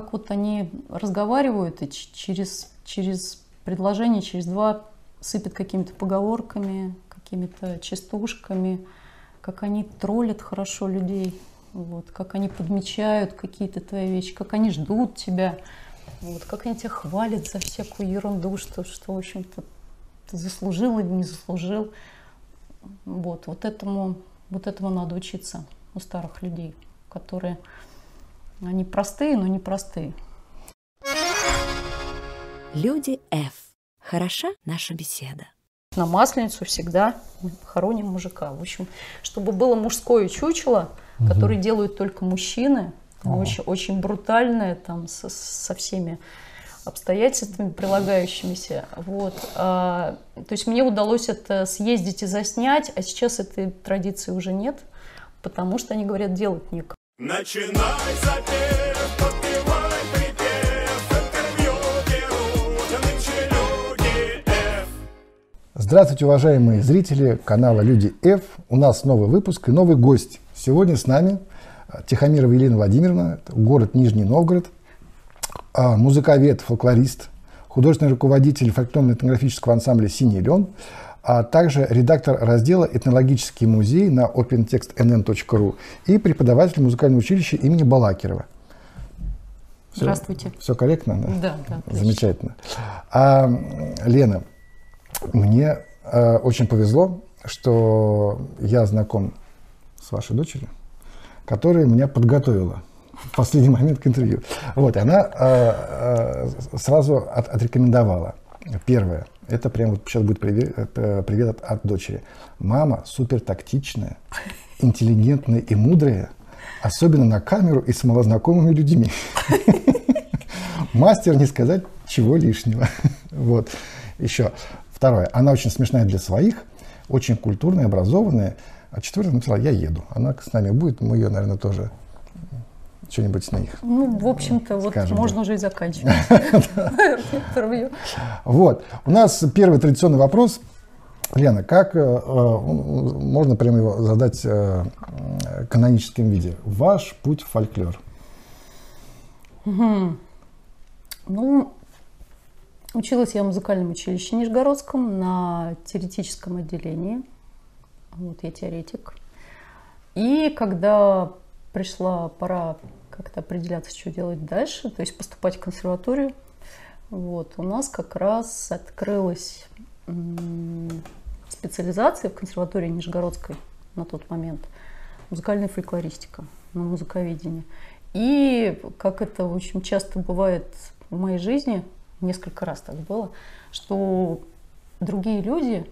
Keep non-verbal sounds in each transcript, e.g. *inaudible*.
как вот они разговаривают и через, через предложение, через два сыпят какими-то поговорками, какими-то частушками, как они троллят хорошо людей, вот, как они подмечают какие-то твои вещи, как они ждут тебя, вот, как они тебя хвалят за всякую ерунду, что, что в общем-то, ты заслужил или не заслужил. Вот, вот этому, вот этому надо учиться у старых людей, которые, они простые, но не простые. Люди F. Хороша наша беседа. На масленицу всегда хороним мужика. В общем, чтобы было мужское чучело, угу. которое делают только мужчины, очень, очень брутальное, там, со, со всеми обстоятельствами прилагающимися. Вот. А, то есть мне удалось это съездить и заснять, а сейчас этой традиции уже нет, потому что они говорят, делать некого. Начинай запев, подпевай припев, интервью берут люди F. Здравствуйте, уважаемые зрители канала Люди F. У нас новый выпуск и новый гость. Сегодня с нами Тихомирова Елена Владимировна, город Нижний Новгород, а, музыковед, фольклорист, художественный руководитель фольклорно-этнографического ансамбля «Синий лен», а также редактор раздела «Этнологический музей» на opentextnm.ru и преподаватель музыкального училища имени Балакирова. Все, Здравствуйте. Все корректно? Да, да. да Замечательно. А, Лена, мне а, очень повезло, что я знаком с вашей дочерью, которая меня подготовила в последний момент к интервью. Вот, и она э, э, сразу от, отрекомендовала. Первое, это прям вот сейчас будет привет, э, привет от, от дочери. Мама супер тактичная, интеллигентная и мудрая, особенно на камеру и с малознакомыми людьми. *laughs* Мастер не сказать чего лишнего. *laughs* Вот. Еще. Второе. Она очень смешная для своих, очень культурная, образованная. А четвертое написала, я еду. Она с нами будет, мы ее, наверное, тоже что-нибудь с них. Ну, в общем-то, вот можно уже и заканчивать *laughs* интервью. Вот. У нас первый традиционный вопрос. Лена, как э, э, можно прямо его задать э, в каноническом виде? Ваш путь в фольклор. Ну, училась я в музыкальном училище Нижегородском на теоретическом отделении. Вот я теоретик. И когда пришла пора как-то определяться, что делать дальше, то есть поступать в консерваторию. Вот. У нас как раз открылась специализация в консерватории Нижегородской на тот момент, музыкальная фольклористика на музыковедении. И, как это очень часто бывает в моей жизни, несколько раз так было, что другие люди,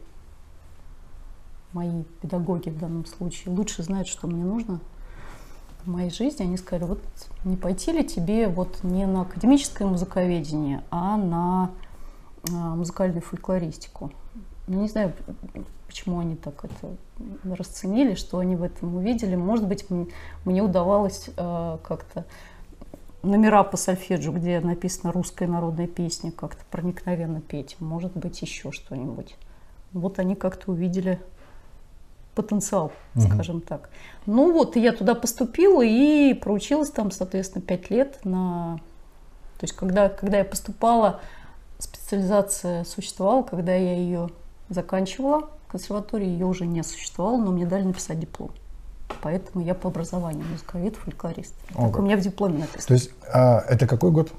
мои педагоги в данном случае, лучше знают, что мне нужно, в моей жизни, они сказали, вот не пойти ли тебе вот не на академическое музыковедение, а на а, музыкальную фольклористику. Ну, не знаю, почему они так это расценили, что они в этом увидели. Может быть, мне удавалось э, как-то номера по сольфеджио, где написана русская народная песня, как-то проникновенно петь. Может быть, еще что-нибудь. Вот они как-то увидели потенциал, угу. скажем так. Ну вот, я туда поступила и проучилась там, соответственно, пять лет на... То есть, когда, когда я поступала, специализация существовала, когда я ее заканчивала, в консерватории ее уже не существовало, но мне дали написать диплом. Поэтому я по образованию музыковед, фольклорист. О, так у меня в дипломе написано. То есть, а, это какой год?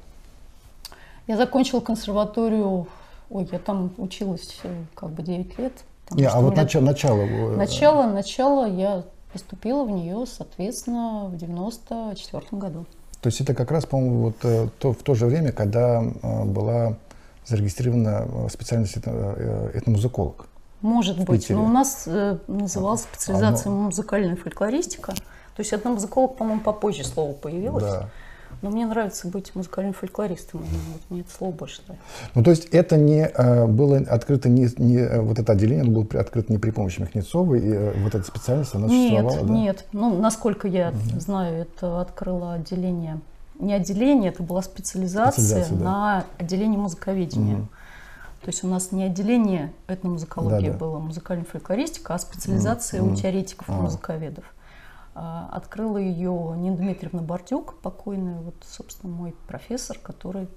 Я закончила консерваторию, ой, я там училась э, как бы 9 лет, не, а вот начало, начало... Э, начало, начало я поступила в нее, соответственно, в 94 году. То есть это как раз, по-моему, вот э, то, в то же время, когда э, была зарегистрирована специальность этномузыколог. Может быть, но у нас называлась специализация Оно... музыкальная фольклористика. То есть этномузыколог, по-моему, попозже слово появилось. Да. Но мне нравится быть музыкальным фольклористом. Вот мне это слово больше нравится. Ну, то есть это не э, было открыто, не, не, э, вот это отделение было открыто не при помощи Михнецовой, и э, вот эта специальность, она нет, существовала, да? Нет, ну, насколько я угу. знаю, это открыло отделение, не отделение, это была специализация, специализация на да. отделение музыковедения. Угу. То есть у нас не отделение этномузыкологии да, да. было, музыкальная фольклористика, а специализация угу. у теоретиков и музыковедов. А, Открыла ее Нина Дмитриевна Бардюк, покойная, вот, собственно, мой профессор, который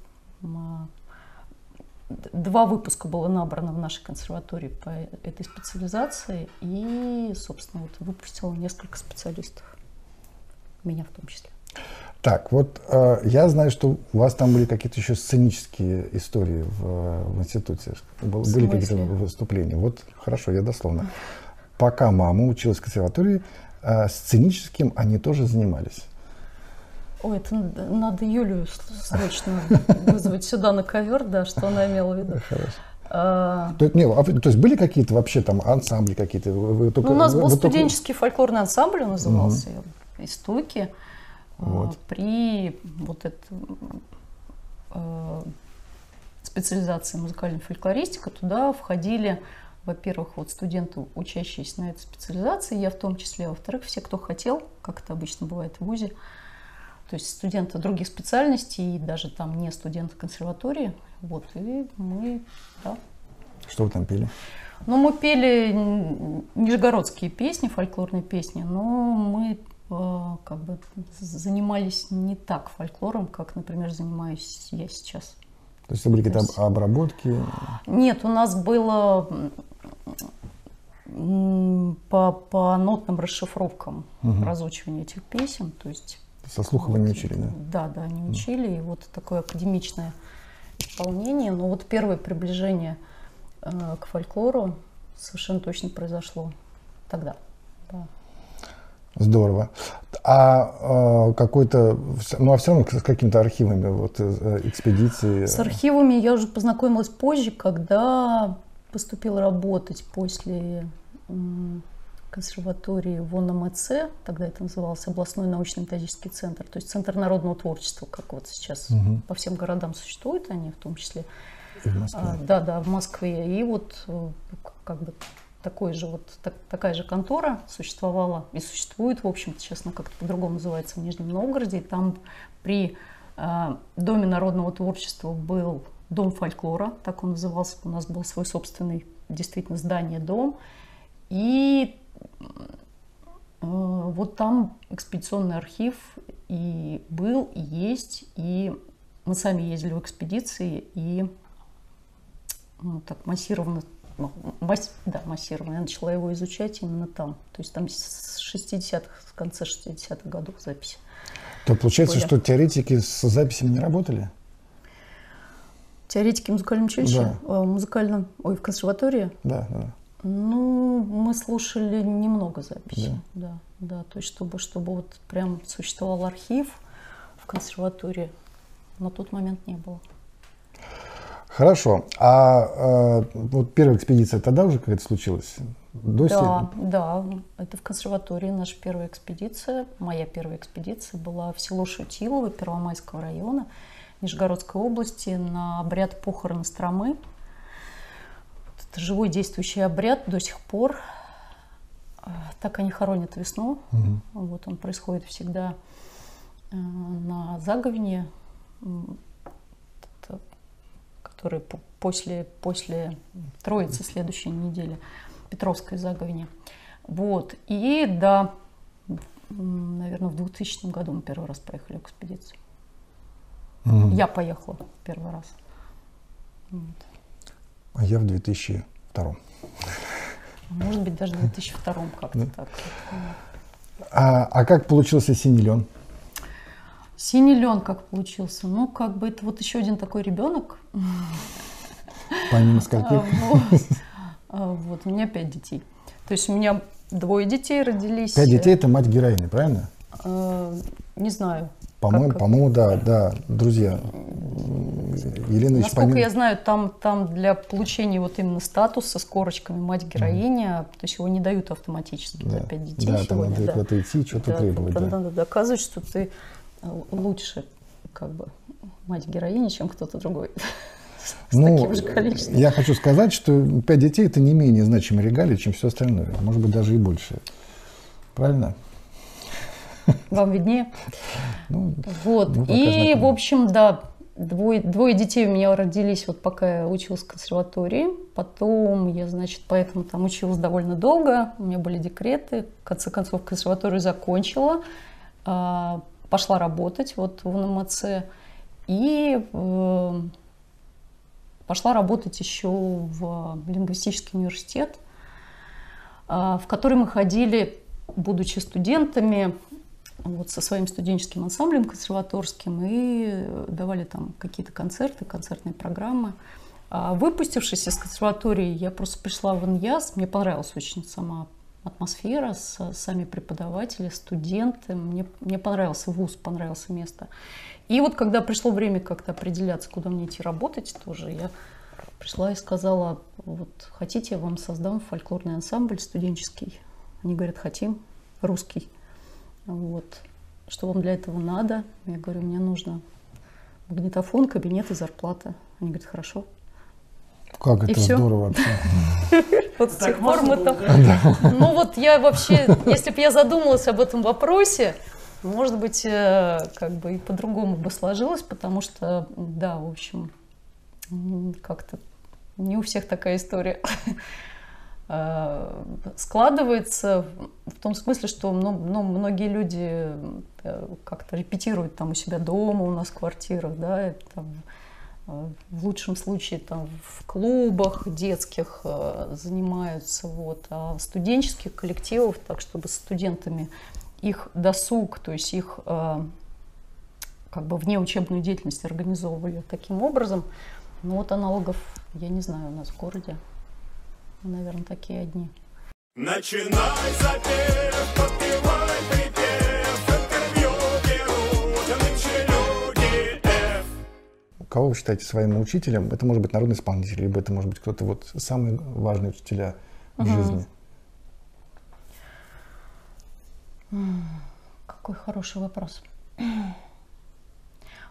два выпуска было набрано в нашей консерватории по этой специализации, и, собственно, вот выпустила несколько специалистов, меня в том числе. Так, вот э, я знаю, что у вас там были какие-то еще сценические истории в, в институте. Был- В Были какие-то выступления. Вот хорошо, я дословно. Пока мама училась в консерватории, э, сценическим они тоже занимались. Ой, это надо Юлю срочно вызвать сюда на ковер, да, что она имела в виду. Хорошо. А, То, есть- не, а то есть были какие-то вообще там ансамбли какие-то? Вы- только- Ну, у нас вы- был вы только- студенческий фольклорный ансамбль, он назывался «Истоки». А, Вот. При вот этой специализации музыкальная фольклористика туда входили, во-первых, вот студенты, учащиеся на этой специализации, я в том числе, а во-вторых, все, кто хотел, как это обычно бывает в ВУЗе, то есть студенты других специальностей и даже там не студенты консерватории. Вот, и мы, да, Что вы там пели? ну, мы пели нижегородские песни, фольклорные песни, но мы э, как бы занимались не так фольклором, как, например, занимаюсь я сейчас. То есть это были какие-то об- обработки? Нет, у нас было по, по нотным расшифровкам разучивание этих песен, то есть Со слуха вы не учили, да? Да, да, они учили, и вот такое академичное исполнение. Но вот первое приближение э, к фольклору совершенно точно произошло тогда. Да. Здорово. А э, какой-то, ну а все равно с какими-то архивами вот э, экспедиции. С архивами я уже познакомилась позже, когда поступила работать после консерватории в ОНМЦ, тогда это назывался областной научно-методический центр, то есть центр народного творчества, как вот сейчас Мгм. по всем городам существуют они, в том числе И в Москве. А, да, да, в Москве. И вот э, как бы такой же вот так- такая же контора существовала и существует, в общем-то, честно, как-то по-другому называется в Нижнем Новгороде. И там при э, Доме народного творчества был Дом фольклора, так он назывался. У нас был свой собственный, действительно, здание, дом. И э, вот там экспедиционный архив и был, и есть, и мы сами ездили в экспедиции, и ну, так массированно, масс- да, массированно, я начала его изучать именно там. То есть там с 60-х, с конца 60-х годов записи. То получается, были. что теоретики с записями не работали? Теоретики музыкального училища, э, музыкальном, ой, в консерватории, Да, да. ну, мы слушали немного записей, да, да, то есть чтобы, чтобы вот прям существовал архив в консерватории, на тот момент не было. Хорошо. А э, вот первая экспедиция тогда уже какая-то случилась? До Да, да, это в консерватории наша первая экспедиция, моя первая экспедиция была в село Шутилово Первомайского района Нижегородской области на обряд похорон Стромы. Это живой действующий обряд до сих пор. А, Так они хоронят весну. Мгм. Вот он происходит всегда э, на заговне, это, который по- после, после Троицы следующей недели, Петровской заговне. Вот. И да, наверное, в 2000 году мы первый раз поехали в экспедицию. Мгм. Я поехала первый раз. Вот. А я в 2002. Может быть, даже в 2002 как-то так. А, а как получился синий лен? Синий лен как получился? Ну, как бы это вот еще один такой ребенок. Помимо скольких? А, вот. А, Вот, у меня пять детей. То есть у меня двое детей родились. Пять детей это мать героини, правильно? Э, Не знаю. По-моему, Как- по-моему, да, да, друзья. Елена Насколько Ильич я знаю, там, там для получения вот именно статуса с корочками мать-героиня, то есть его не дают автоматически Да, пять детей да там сегодня. надо да. куда-то идти, что-то Да, требовать. там Да. Надо доказывать, что ты лучше как бы мать-героини, чем кто-то другой. С Ну, таким же количеством. я хочу сказать, что пять детей это не менее значимые регалии, чем все остальное. Может быть, даже и больше. Правильно? Вам виднее. Ну, Вот. И, знакомы. в общем, да, двое, двое детей у меня родились, вот пока я училась в консерватории. потом я, значит, поэтому там училась довольно долго, у меня были декреты, в конце концов консерваторию закончила, а, пошла работать вот в НМЦ и э, пошла работать еще в лингвистический университет, а, в который мы ходили, будучи студентами, вот со своим студенческим ансамблем консерваторским и давали там какие-то концерты, концертные программы. А выпустившись из консерватории, я просто пришла в ИНЯС, мне понравилась очень сама атмосфера, сами преподаватели, студенты, мне, мне понравился вуз, понравилось место. И вот когда пришло время как-то определяться, куда мне идти работать тоже, я пришла и сказала, вот хотите, я вам создам фольклорный ансамбль студенческий. Они говорят, хотим, русский. Вот. Что вам для этого надо? Я говорю, мне нужно магнитофон, кабинет и зарплата. Они говорят, хорошо. Как это здорово вообще. *laughs* Вот с тех пор мы там... Ну вот я вообще, если бы я задумалась об этом вопросе, может быть, э, как бы и по-другому бы сложилось, потому что, да, в общем, как-то не у всех такая история. *laughs* Э, складывается в том смысле, что ну, ну, многие люди э, как-то репетируют там у себя дома, у нас в квартирах, да, там, в лучшем случае там в клубах детских занимаются, вот, а студенческих коллективов, так чтобы с студентами их досуг, то есть их как бы внеучебную деятельность организовывали таким образом. Ну вот аналогов, я не знаю, у нас в городе наверное, такие одни. Начинай запев, подпевай Кого вы считаете своим учителем? Это может быть народный исполнитель, либо это может быть кто-то вот самый важный учителя в угу. жизни. Какой хороший вопрос.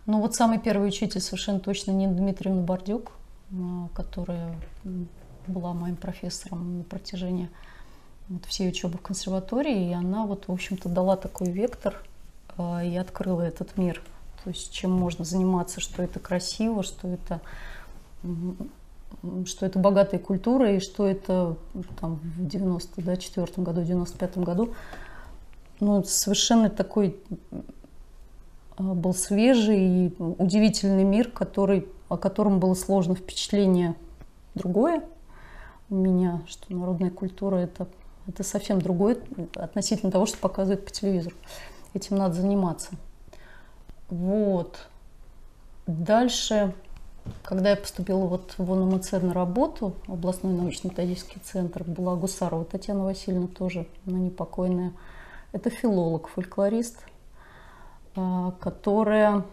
Ну вот самый первый учитель совершенно точно не Дмитриевна Бордюк, а, которая была моим профессором на протяжении вот, всей учебы в консерватории, и она вот, в общем-то, дала такой вектор э, и открыла этот мир. То есть чем можно заниматься, что это красиво, что это что это богатая культура и что это там, в 94 да, году, 95 году ну, совершенно такой э, был свежий и удивительный мир, который, о котором было сложно впечатление другое у меня, что народная культура это, это совсем другое относительно того, что показывают по телевизору. Этим надо заниматься. Вот. Дальше, когда я поступила вот в ОНМЦ на работу, областной научно-методический центр, была Гусарова Татьяна Васильевна тоже, она непокойная. Это филолог, фольклорист, а, которая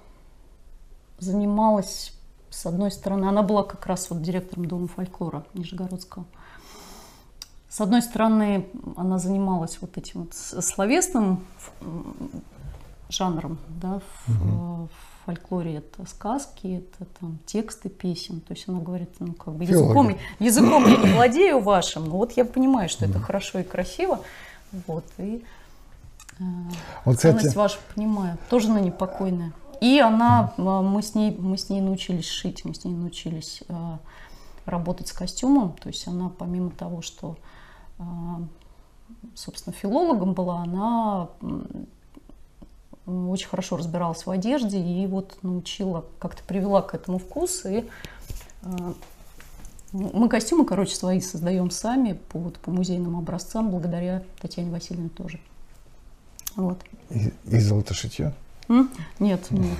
занималась с одной стороны, она была как раз вот директором Дома фольклора Нижегородского. С одной стороны, она занималась вот этим вот словесным жанром, да, в, угу. в фольклоре это сказки, это там тексты песен. То есть она говорит, ну как бы языком, языком я не *coughs* владею вашим, но вот я понимаю, что это хорошо и красиво, вот и э, вот, ценность кстати... вашу понимаю, тоже она непокойная. И она, а, мы с ней, мы с ней научились шить, мы с ней научились а, работать с костюмом. То есть она, помимо того, что, собственно, филологом была, она очень хорошо разбиралась в одежде и вот научила, как-то привела к этому вкус. И мы костюмы, короче, свои создаем сами по, вот, по музейным образцам, благодаря Татьяне Васильевне тоже. Вот. И, и золотошитье? Нет, нет, нет.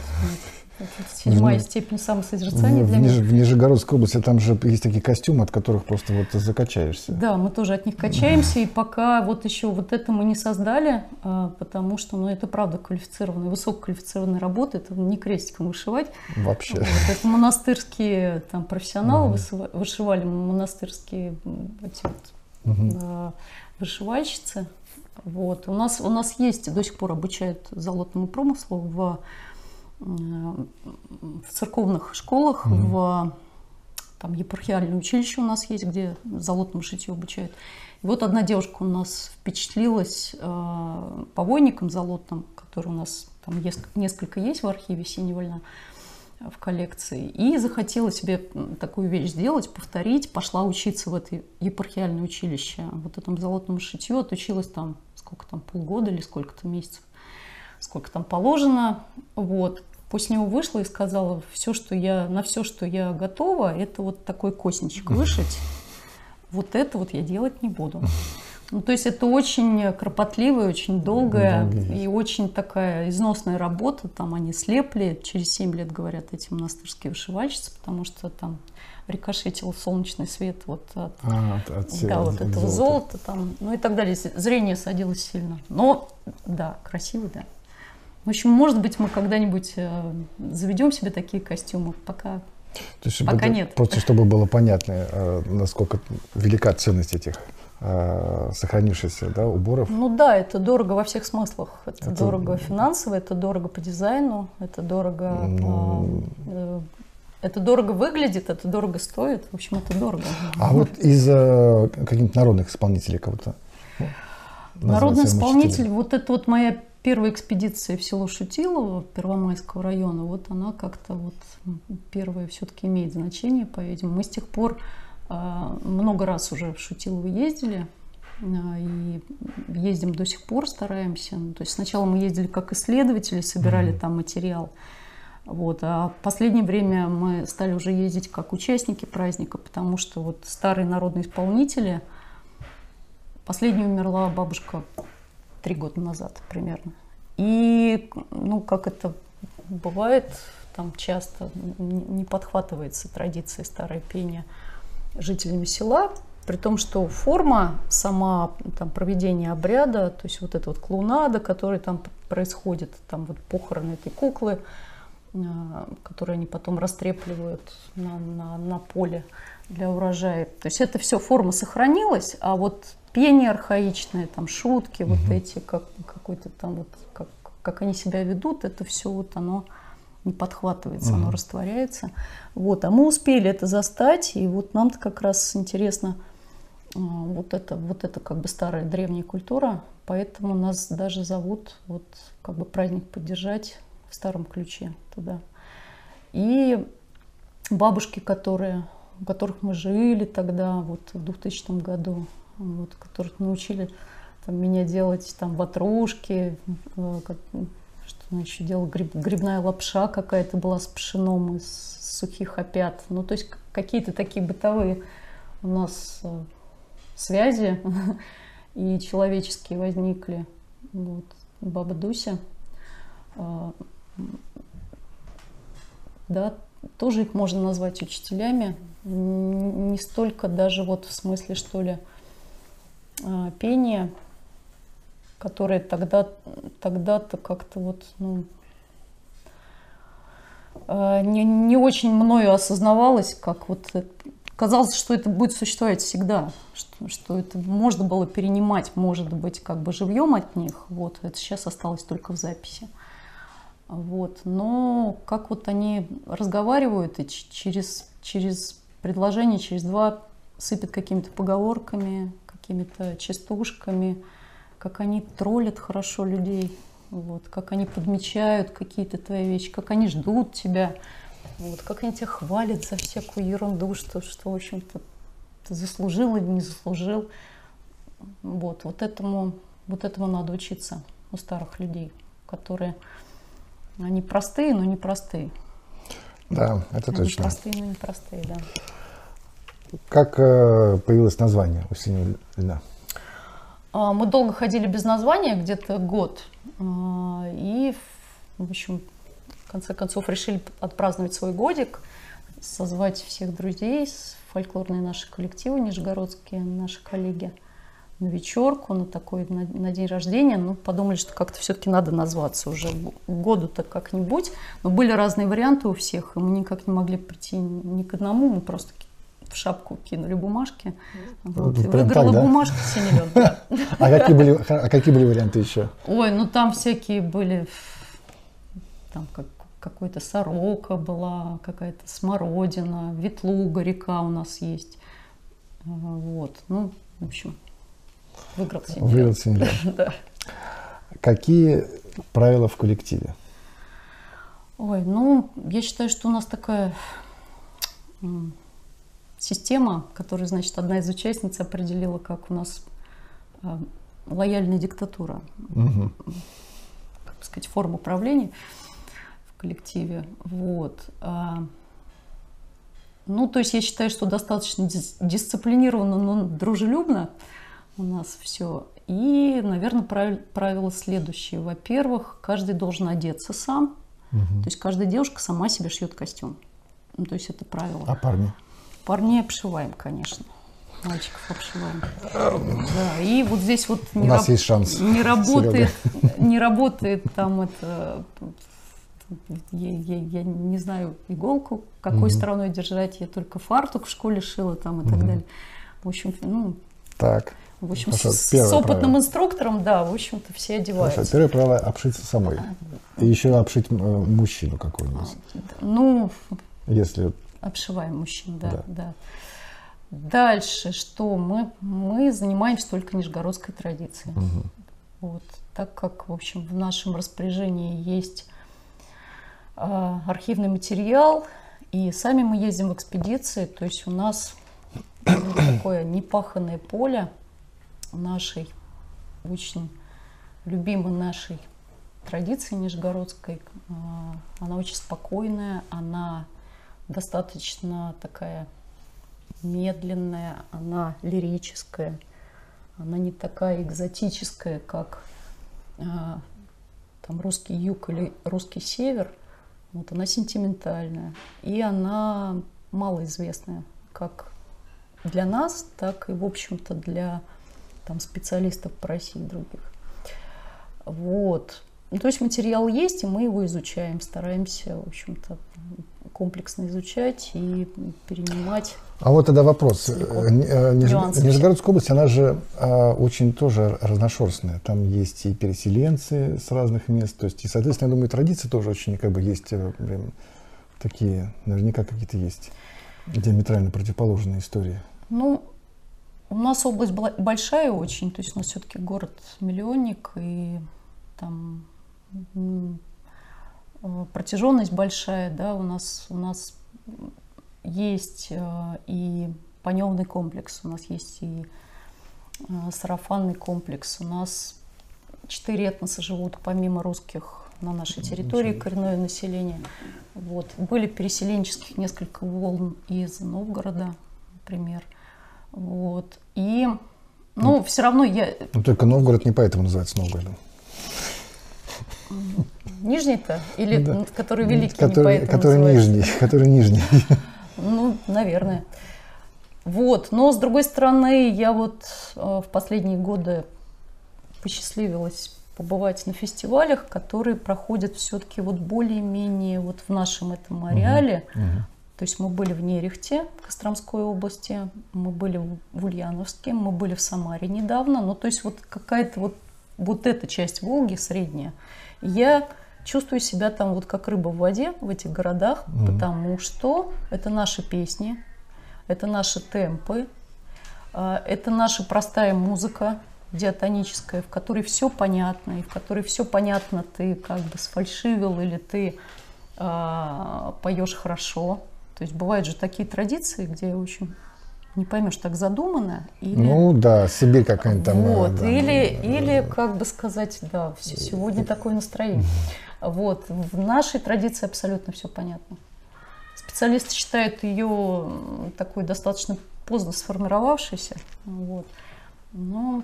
Седьмая степень самосозерцания в, для в, Ниж, в Нижегородской области там же есть такие костюмы, от которых просто вот закачаешься. Да, мы тоже от них качаемся, и пока вот еще вот это мы не создали, а, потому что, ну, это правда квалифицированная, высококвалифицированная работа, это не крестиком вышивать. Вообще. Вот, это монастырские там профессионалы угу. вышивали, монастырские эти вот, угу. вышивальщицы. Вот. У, нас, у нас есть, до сих пор обучают золотному промыслу в, в церковных школах, mm в там епархиальное училище у нас есть, где золотному шитью обучают. И вот одна девушка у нас впечатлилась э, повойником золотным, который у нас там есть, несколько есть в архиве Синевольна. в коллекции. И захотела себе такую вещь сделать, повторить. Пошла учиться в это епархиальное училище. Вот этому золотому шитью отучилась там, сколько там, полгода или сколько-то месяцев. Сколько там положено. Вот. После него вышла и сказала, все, что я, на все, что я готова, это вот такой косинчик вышить. Вот это вот я делать не буду. Ну, то есть это очень кропотливая, очень долгая Долгий. и очень такая износная работа. Там они слепли, через 7 лет, говорят, эти монастырские вышивальщицы, потому что там рикошетил солнечный свет вот от, а, от, от, да, от, вот от этого золота. золота там, ну и так далее. Зрение садилось сильно. Но да, красиво, да. В общем, может быть, мы когда-нибудь э, заведем себе такие костюмы, пока, То есть, пока нет. Просто чтобы было понятно, э, насколько велика ценность этих э, сохранившихся да, уборов. Ну да, это дорого во всех смыслах. Это, это... дорого финансово, это дорого по дизайну, это дорого... Ну... Э, это дорого выглядит, это дорого стоит. В общем, это дорого. А вот из каких-нибудь народных исполнителей кого-то? Народный исполнитель, вот это вот моя первая экспедиция в село Шутилово Первомайского района, вот она как-то вот первая все-таки имеет значение, по-видимому. Мы с тех пор э, много раз уже в Шутилово ездили, э, и ездим до сих пор, стараемся. Ну, то есть сначала мы ездили как исследователи, собирали mm-hmm. там материал, вот. А в последнее время мы стали уже ездить как участники праздника, потому что вот старые народные исполнители, последняя умерла бабушка три года назад примерно. И, ну, как это бывает, там часто не подхватывается традиция старое пение жителями села, при том, что форма сама там, проведения обряда, то есть вот эта вот клоунада, которая там происходит, там вот похороны этой куклы, э, которые они потом растрепливают на, на, на поле для урожая. То есть это все форма сохранилась, а вот пение архаичное, там шутки, угу. вот эти, как какой-то там вот, как, как они себя ведут, это все вот оно не подхватывается, угу. оно растворяется. Вот, а мы успели это застать, и вот нам-то как раз интересно а, вот это, вот это как бы старая древняя культура, поэтому нас даже зовут вот как бы праздник поддержать в старом ключе туда. И бабушки, которые, у которых мы жили тогда, вот в 2000 году, вот, которых научили там, меня делать там ватрушки, э, как, что она еще делала, гриб, грибная лапша какая-то была с пшеном из сухих опят. Ну, то есть какие-то такие бытовые у нас э, связи *laughs* и человеческие возникли. Вот. Баба Дуся, э, да, тоже их можно назвать учителями. Не столько даже вот в смысле, что ли, а, пение, которое тогда, тогда-то как-то вот, ну, а, не, не очень мною осознавалось, как вот казалось, что это будет существовать всегда, что, что это можно было перенимать, может быть, как бы живьем от них. Вот, это сейчас осталось только в записи. Вот. Но как вот они разговаривают и через, через предложение, через два сыпят какими-то поговорками, какими-то частушками, как они троллят хорошо людей, вот, как они подмечают какие-то твои вещи, как они ждут тебя, вот, как они тебя хвалят за всякую ерунду, что, что в общем-то, ты заслужил или не заслужил. Вот, вот, этому, вот этому надо учиться у старых людей, которые, они простые, но не простые. Да, это они точно. Простые, но не простые, да. Как э, появилось название у синего льна? А, мы долго ходили без названия, где-то год. А, и, в общем, в конце концов решили отпраздновать свой годик, созвать всех друзей, фольклорные наши коллективы нижегородские, наши коллеги, на вечерку, на такой, на, на день рождения. Ну, подумали, что как-то все-таки надо назваться уже году-то как-нибудь. Но были разные варианты у всех, и мы никак не могли прийти ни к одному, мы просто в шапку кинули бумажки. Вот, и выиграла так, да? бумажку Синелен. Да. *laughs* А, какие были, а какие были варианты еще? Ой, ну там всякие были, там как, какой-то сорока была, какая-то смородина, ветлуга река у нас есть. Вот, ну, в общем, выиграл Синелен. Выиграл Синелен. *laughs* да. Какие правила в коллективе? Ой, ну, я считаю, что у нас такая система, которую, значит, одна из участниц определила, как у нас э, лояльная диктатура, угу. как сказать, форма управления в коллективе. Вот. А, ну, то есть я считаю, что достаточно дисциплинированно, но дружелюбно у нас все. И, наверное, правило следующее. Во-первых, каждый должен одеться сам. Угу. То есть каждая девушка сама себе шьет костюм. Ну, то есть это правило. А парни? Парней обшиваем, конечно. Мальчиков обшиваем. Да, и вот здесь вот не, У нас раб- есть шанс. не работает, не работает там это я, я, я не знаю иголку, какой mm стороной держать, я только фартук в школе шила там и так mm далее. В общем, ну, так. В общем, Хорошо, с, с опытным правило. инструктором, да, в общем-то, все одеваются. Хорошо, первое правило – обшиться самой. И еще обшить э, мужчину какого-нибудь. Ну, если... Обшиваем мужчин, да, да. да. Дальше, что мы, мы занимаемся только нижегородской традицией. Угу. Вот, так как, в общем, в нашем распоряжении есть э, архивный материал, и сами мы ездим в экспедиции, то есть у нас такое непаханное поле нашей, очень любимой нашей традиции нижегородской. А, она очень спокойная, она достаточно такая медленная, она лирическая, она не такая экзотическая, как а, там русский юг или русский север. Вот она сентиментальная, и она малоизвестная, как для нас, так и, в общем-то, для там, специалистов по России и других. Вот. Ну, то есть материал есть, и мы его изучаем, стараемся, в общем-то, комплексно изучать и перенимать. А вот тогда вопрос. Э, э, Нижегородская область, она же а, очень тоже разношерстная. Там есть и переселенцы с разных мест. То есть, и, соответственно, я думаю, традиции тоже очень как бы есть э, прям, такие, наверняка какие-то есть диаметрально противоположные истории. Ну, у нас область была большая очень, то есть у нас все-таки город-миллионник, и там протяженность большая, да, у нас, у нас есть э, и паневный комплекс, у нас есть и э, сарафанный комплекс, у нас четыре этноса живут помимо русских на нашей территории, коренное население. Вот. Были переселенческих несколько волн из Новгорода, например. Вот. И, ну, ну все равно я... Ну, только Новгород не поэтому называется Новгородом. Нижний-то? Или да. который великий который, не который нижний, *laughs* который нижний. Ну, наверное. Вот. Но, с другой стороны, я вот э, в последние годы посчастливилась побывать на фестивалях, которые проходят все-таки вот более-менее вот в нашем этом ареале. Угу, угу. То есть мы были в Нерехте, Костромской области, мы были в Ульяновске, мы были в Самаре недавно. Ну, то есть вот какая-то вот, вот эта часть Волги средняя. Я чувствую себя там вот как рыба в воде в этих городах, mm потому что это наши песни, это наши темпы, а, это наша простая музыка диатоническая, в которой все понятно, и в которой все понятно, ты как бы сфальшивил или ты э, поешь хорошо. То есть бывают же такие традиции, где очень не поймешь, так задумано. Или... Ну да, Сибирь какая-нибудь там. Вот, да, или, да, или как бы сказать, да, сегодня такое настроение. Вот, в нашей традиции абсолютно все понятно. Специалисты считают ее такой достаточно поздно сформировавшейся. Вот. Но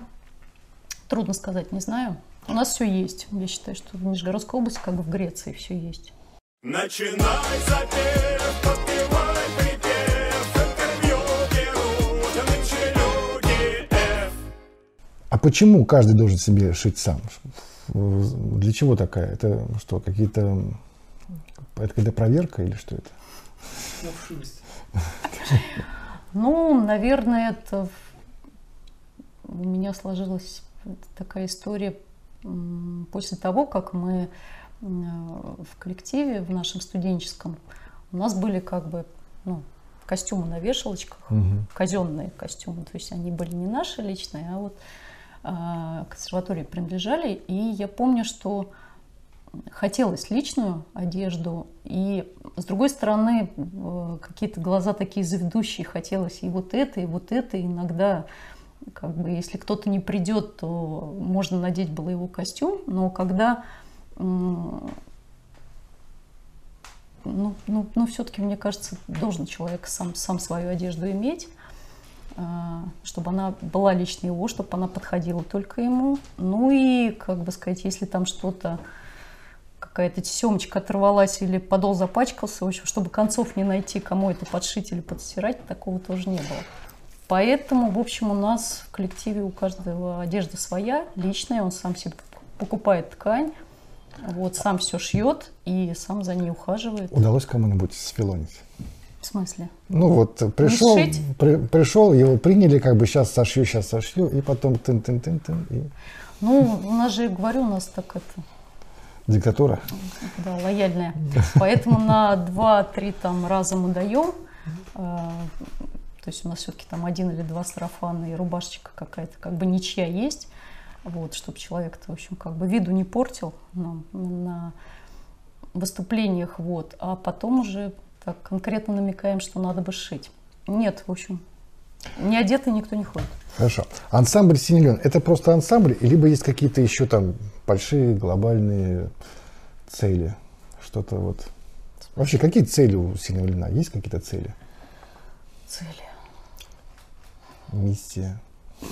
трудно сказать, не знаю. У нас все есть. Я считаю, что в Нижегородской области, как бы в Греции, все есть. Начинай запев, почему каждый должен себе шить сам? Для чего такая? Это что, какие-то... Это какая-то проверка или что это? Ну, наверное, это у меня сложилась такая история после того, как мы Э, в коллективе, в нашем студенческом, у нас были как бы ну, костюмы на вешалочках, угу. казенные костюмы, то есть они были не наши личные, а вот консерватории принадлежали. И я помню, что хотелось личную одежду, и с другой стороны э, какие-то глаза такие заведущие, хотелось и вот это, и вот это, иногда как бы если кто-то не придет, то можно надеть было его костюм, но когда ну, ну, ну все-таки, мне кажется, должен человек сам, сам свою одежду иметь, чтобы она была лично его, чтобы она подходила только ему. Ну и, как бы сказать, если там что-то, какая-то тесемочка оторвалась или подол запачкался, в общем, чтобы концов не найти, кому это подшить или подстирать, такого тоже не было. Поэтому, в общем, у нас в коллективе у каждого одежда своя, личная, он сам себе покупает ткань, вот, сам все шьет и сам за ней ухаживает. Удалось кому-нибудь сфилонить? В смысле? Ну вот пришел, при, пришел, его приняли, как бы сейчас сошью, сейчас сошью, и потом тын-тын-тын-тын. И... Ну, у нас же, говорю, у нас так это... Диктатура? Да, лояльная. Поэтому на два-три там раза мы даем. А, то есть у нас все-таки там один или два сарафана и рубашечка какая-то, как бы ничья есть. Вот, чтобы человек-то, в общем, как бы виду не портил нам на выступлениях. Вот. А потом уже так конкретно намекаем, что надо бы шить. Нет, в общем, не одетый никто не ходит. Хорошо. Ансамбль «Синий это просто ансамбль, либо есть какие-то еще там большие глобальные цели? Что-то вот... Вообще, какие цели у «Синего льна»? Есть какие-то цели? Цели? Миссия. *laughs*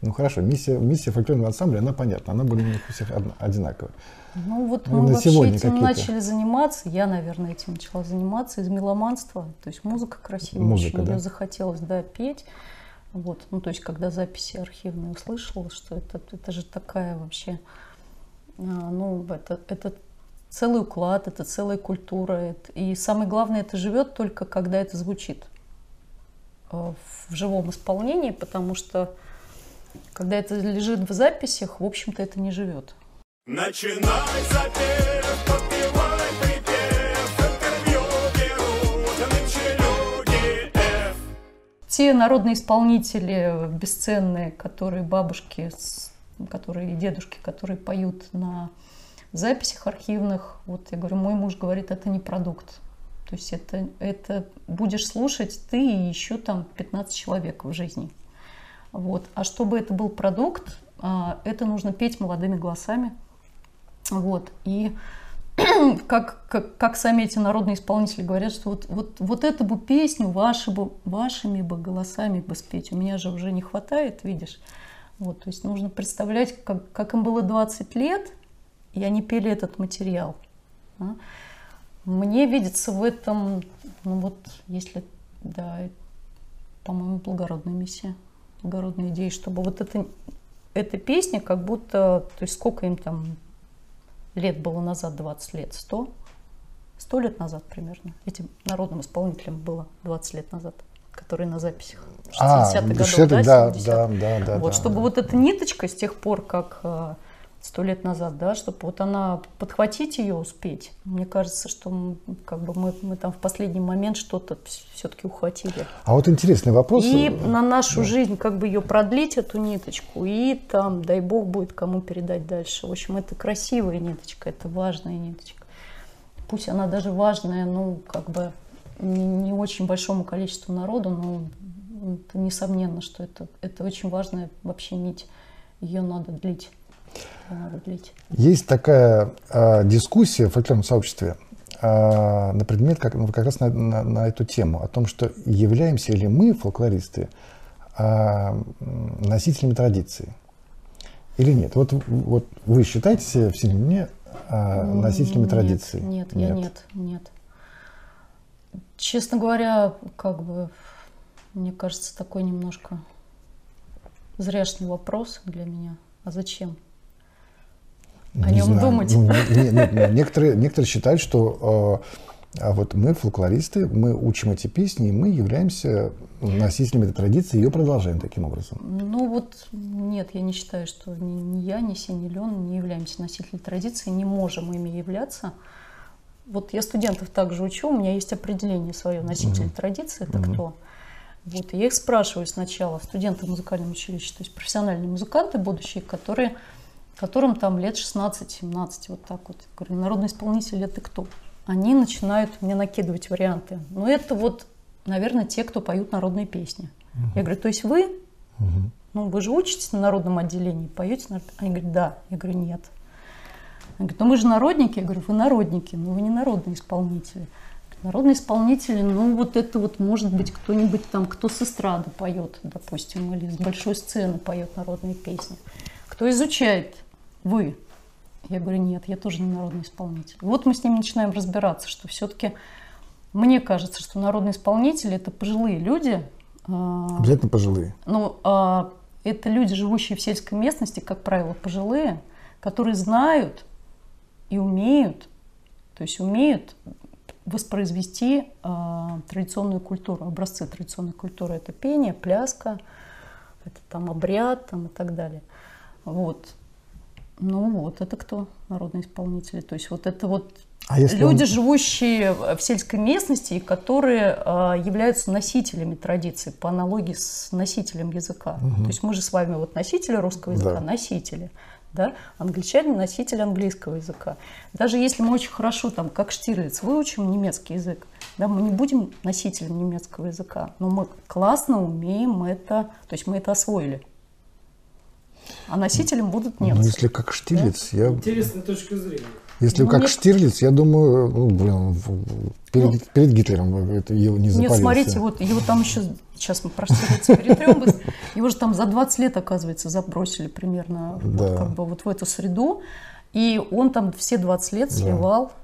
Ну хорошо, миссия, миссия фольклорного ансамбля, она понятна, она более у всех одинаковая. Ну вот мы вообще этим начали заниматься, я, наверное, этим начала заниматься из меломанства, то есть музыка красивая, музыка, очень да? мне захотелось, да, петь. Вот, ну то есть когда записи архивные услышала, что это, это же такая вообще, а, ну это, это целый уклад, это целая культура. Это, и самое главное, это живет только когда это звучит э, в живом исполнении, потому что когда это лежит в записях, в общем-то, это не живет. Начинай запев, подпевай припев, интервью берут люди F. Те народные исполнители бесценные, которые бабушки, которые дедушки, которые поют на записях архивных, вот я говорю, мой муж говорит, это не продукт. То есть это, это будешь слушать ты и еще там 15 человек в жизни. Вот. А чтобы это был продукт, а, это нужно петь молодыми голосами. Вот. И *clears throat* как, как, как сами эти народные исполнители говорят, что вот, вот, вот эту бы песню ваши бы, вашими бы голосами бы спеть. У меня же уже не хватает, видишь. Вот, то есть нужно представлять, как, как им было 20 лет, и они пели этот материал. Да? Мне видится в этом, ну вот, если, да, по-моему, благородная миссия благородная идея, чтобы вот это, эта песня как будто, то есть сколько им там лет было назад, 20 лет, 100? 100 лет назад примерно. Этим народным исполнителям было 20 лет назад, которые на записях. 60-х а, годов, да, да, да, да, да. Вот, да, чтобы да. вот эта ниточка с тех пор, как э, сто лет назад, да, чтобы вот она подхватить ее, успеть. Мне кажется, что как бы мы, мы там в последний момент что-то все-таки ухватили. А вот интересный вопрос. И на нашу да. жизнь как бы ее продлить, эту ниточку, и там, дай бог, будет кому передать дальше. В общем, это красивая ниточка, это важная ниточка. Пусть она даже важная, ну, как бы не, очень большому количеству народу, но это несомненно, что это, это очень важная вообще нить. Ее надо длить? Есть такая э, дискуссия в фольклорном сообществе э, на предмет, как, ну, как раз на, на, на эту тему, о том, что являемся ли мы, фольклористы, э, носителями традиции или нет. Вот, вот вы считаете себя в Синемне э, носителями нет, традиции? Нет, нет, я нет, нет. Честно говоря, как бы, мне кажется, такой немножко зряшный вопрос для меня. А зачем? О не нем знаю. думать. Ну, не, не, не, некоторые, некоторые считают, что э, вот мы, фольклористы, мы учим эти песни, и мы являемся носителями этой традиции, ее продолжаем таким образом. Ну вот нет, я не считаю, что ни, ни я, ни Сеня Лен не являемся носителями традиции, не можем ими являться. Вот я студентов также учу, у меня есть определение свое носитель mm-hmm. традиции, это mm-hmm. кто. Вот, я их спрашиваю сначала, студенты музыкального училища, то есть профессиональные музыканты будущие, которые которым там лет 16-17, вот так вот. Говорю, народный исполнитель это кто? Они начинают мне накидывать варианты. Ну, это вот, наверное, те, кто поют народные песни. Угу. Я говорю, то есть вы? Угу. Ну, вы же учитесь на народном отделении, поете? На... Они говорят, да. Я говорю, нет. Они говорят, ну мы же народники. Я говорю, вы народники, но вы не народные исполнители. Народные исполнители, ну вот это вот может быть кто-нибудь там, кто с эстрады поет, допустим, или с большой сцены поет народные песни. Кто изучает? Вы. Я говорю, нет, я тоже не народный исполнитель. Вот мы с ним начинаем разбираться, что все-таки мне кажется, что народные исполнители это пожилые люди. А, Обязательно пожилые. Ну, а, это люди, живущие в сельской местности, как правило, пожилые, которые знают и умеют, то есть умеют воспроизвести э, традиционную культуру, образцы традиционной культуры. Это пение, пляска, это там обряд там, и так далее. Вот. Ну вот, это кто народные исполнители? То есть вот это вот а люди, он... живущие в сельской местности, которые э, являются носителями традиции, по аналогии с носителем языка. Угу. То есть мы же с вами вот носители русского языка, да. носители да, англичанин носитель английского языка. Даже если мы очень хорошо, там, как Штирлиц, выучим немецкий язык, да, мы не будем носителем немецкого языка, но мы классно умеем это, то есть мы это освоили. А носителем будут немцы. Ну, если как Штирлиц, да? я... Интересная точка зрения. Если ну, как нет... Штирлиц, я думаю, ну, блин, перед, ну, перед Гитлером это его не запалился. Нет, смотрите, вот его там еще, сейчас мы про Штирлица перетрем, его же там за 20 лет, оказывается, забросили примерно да. вот, как бы вот в эту среду, и он там все 20 лет сливал да.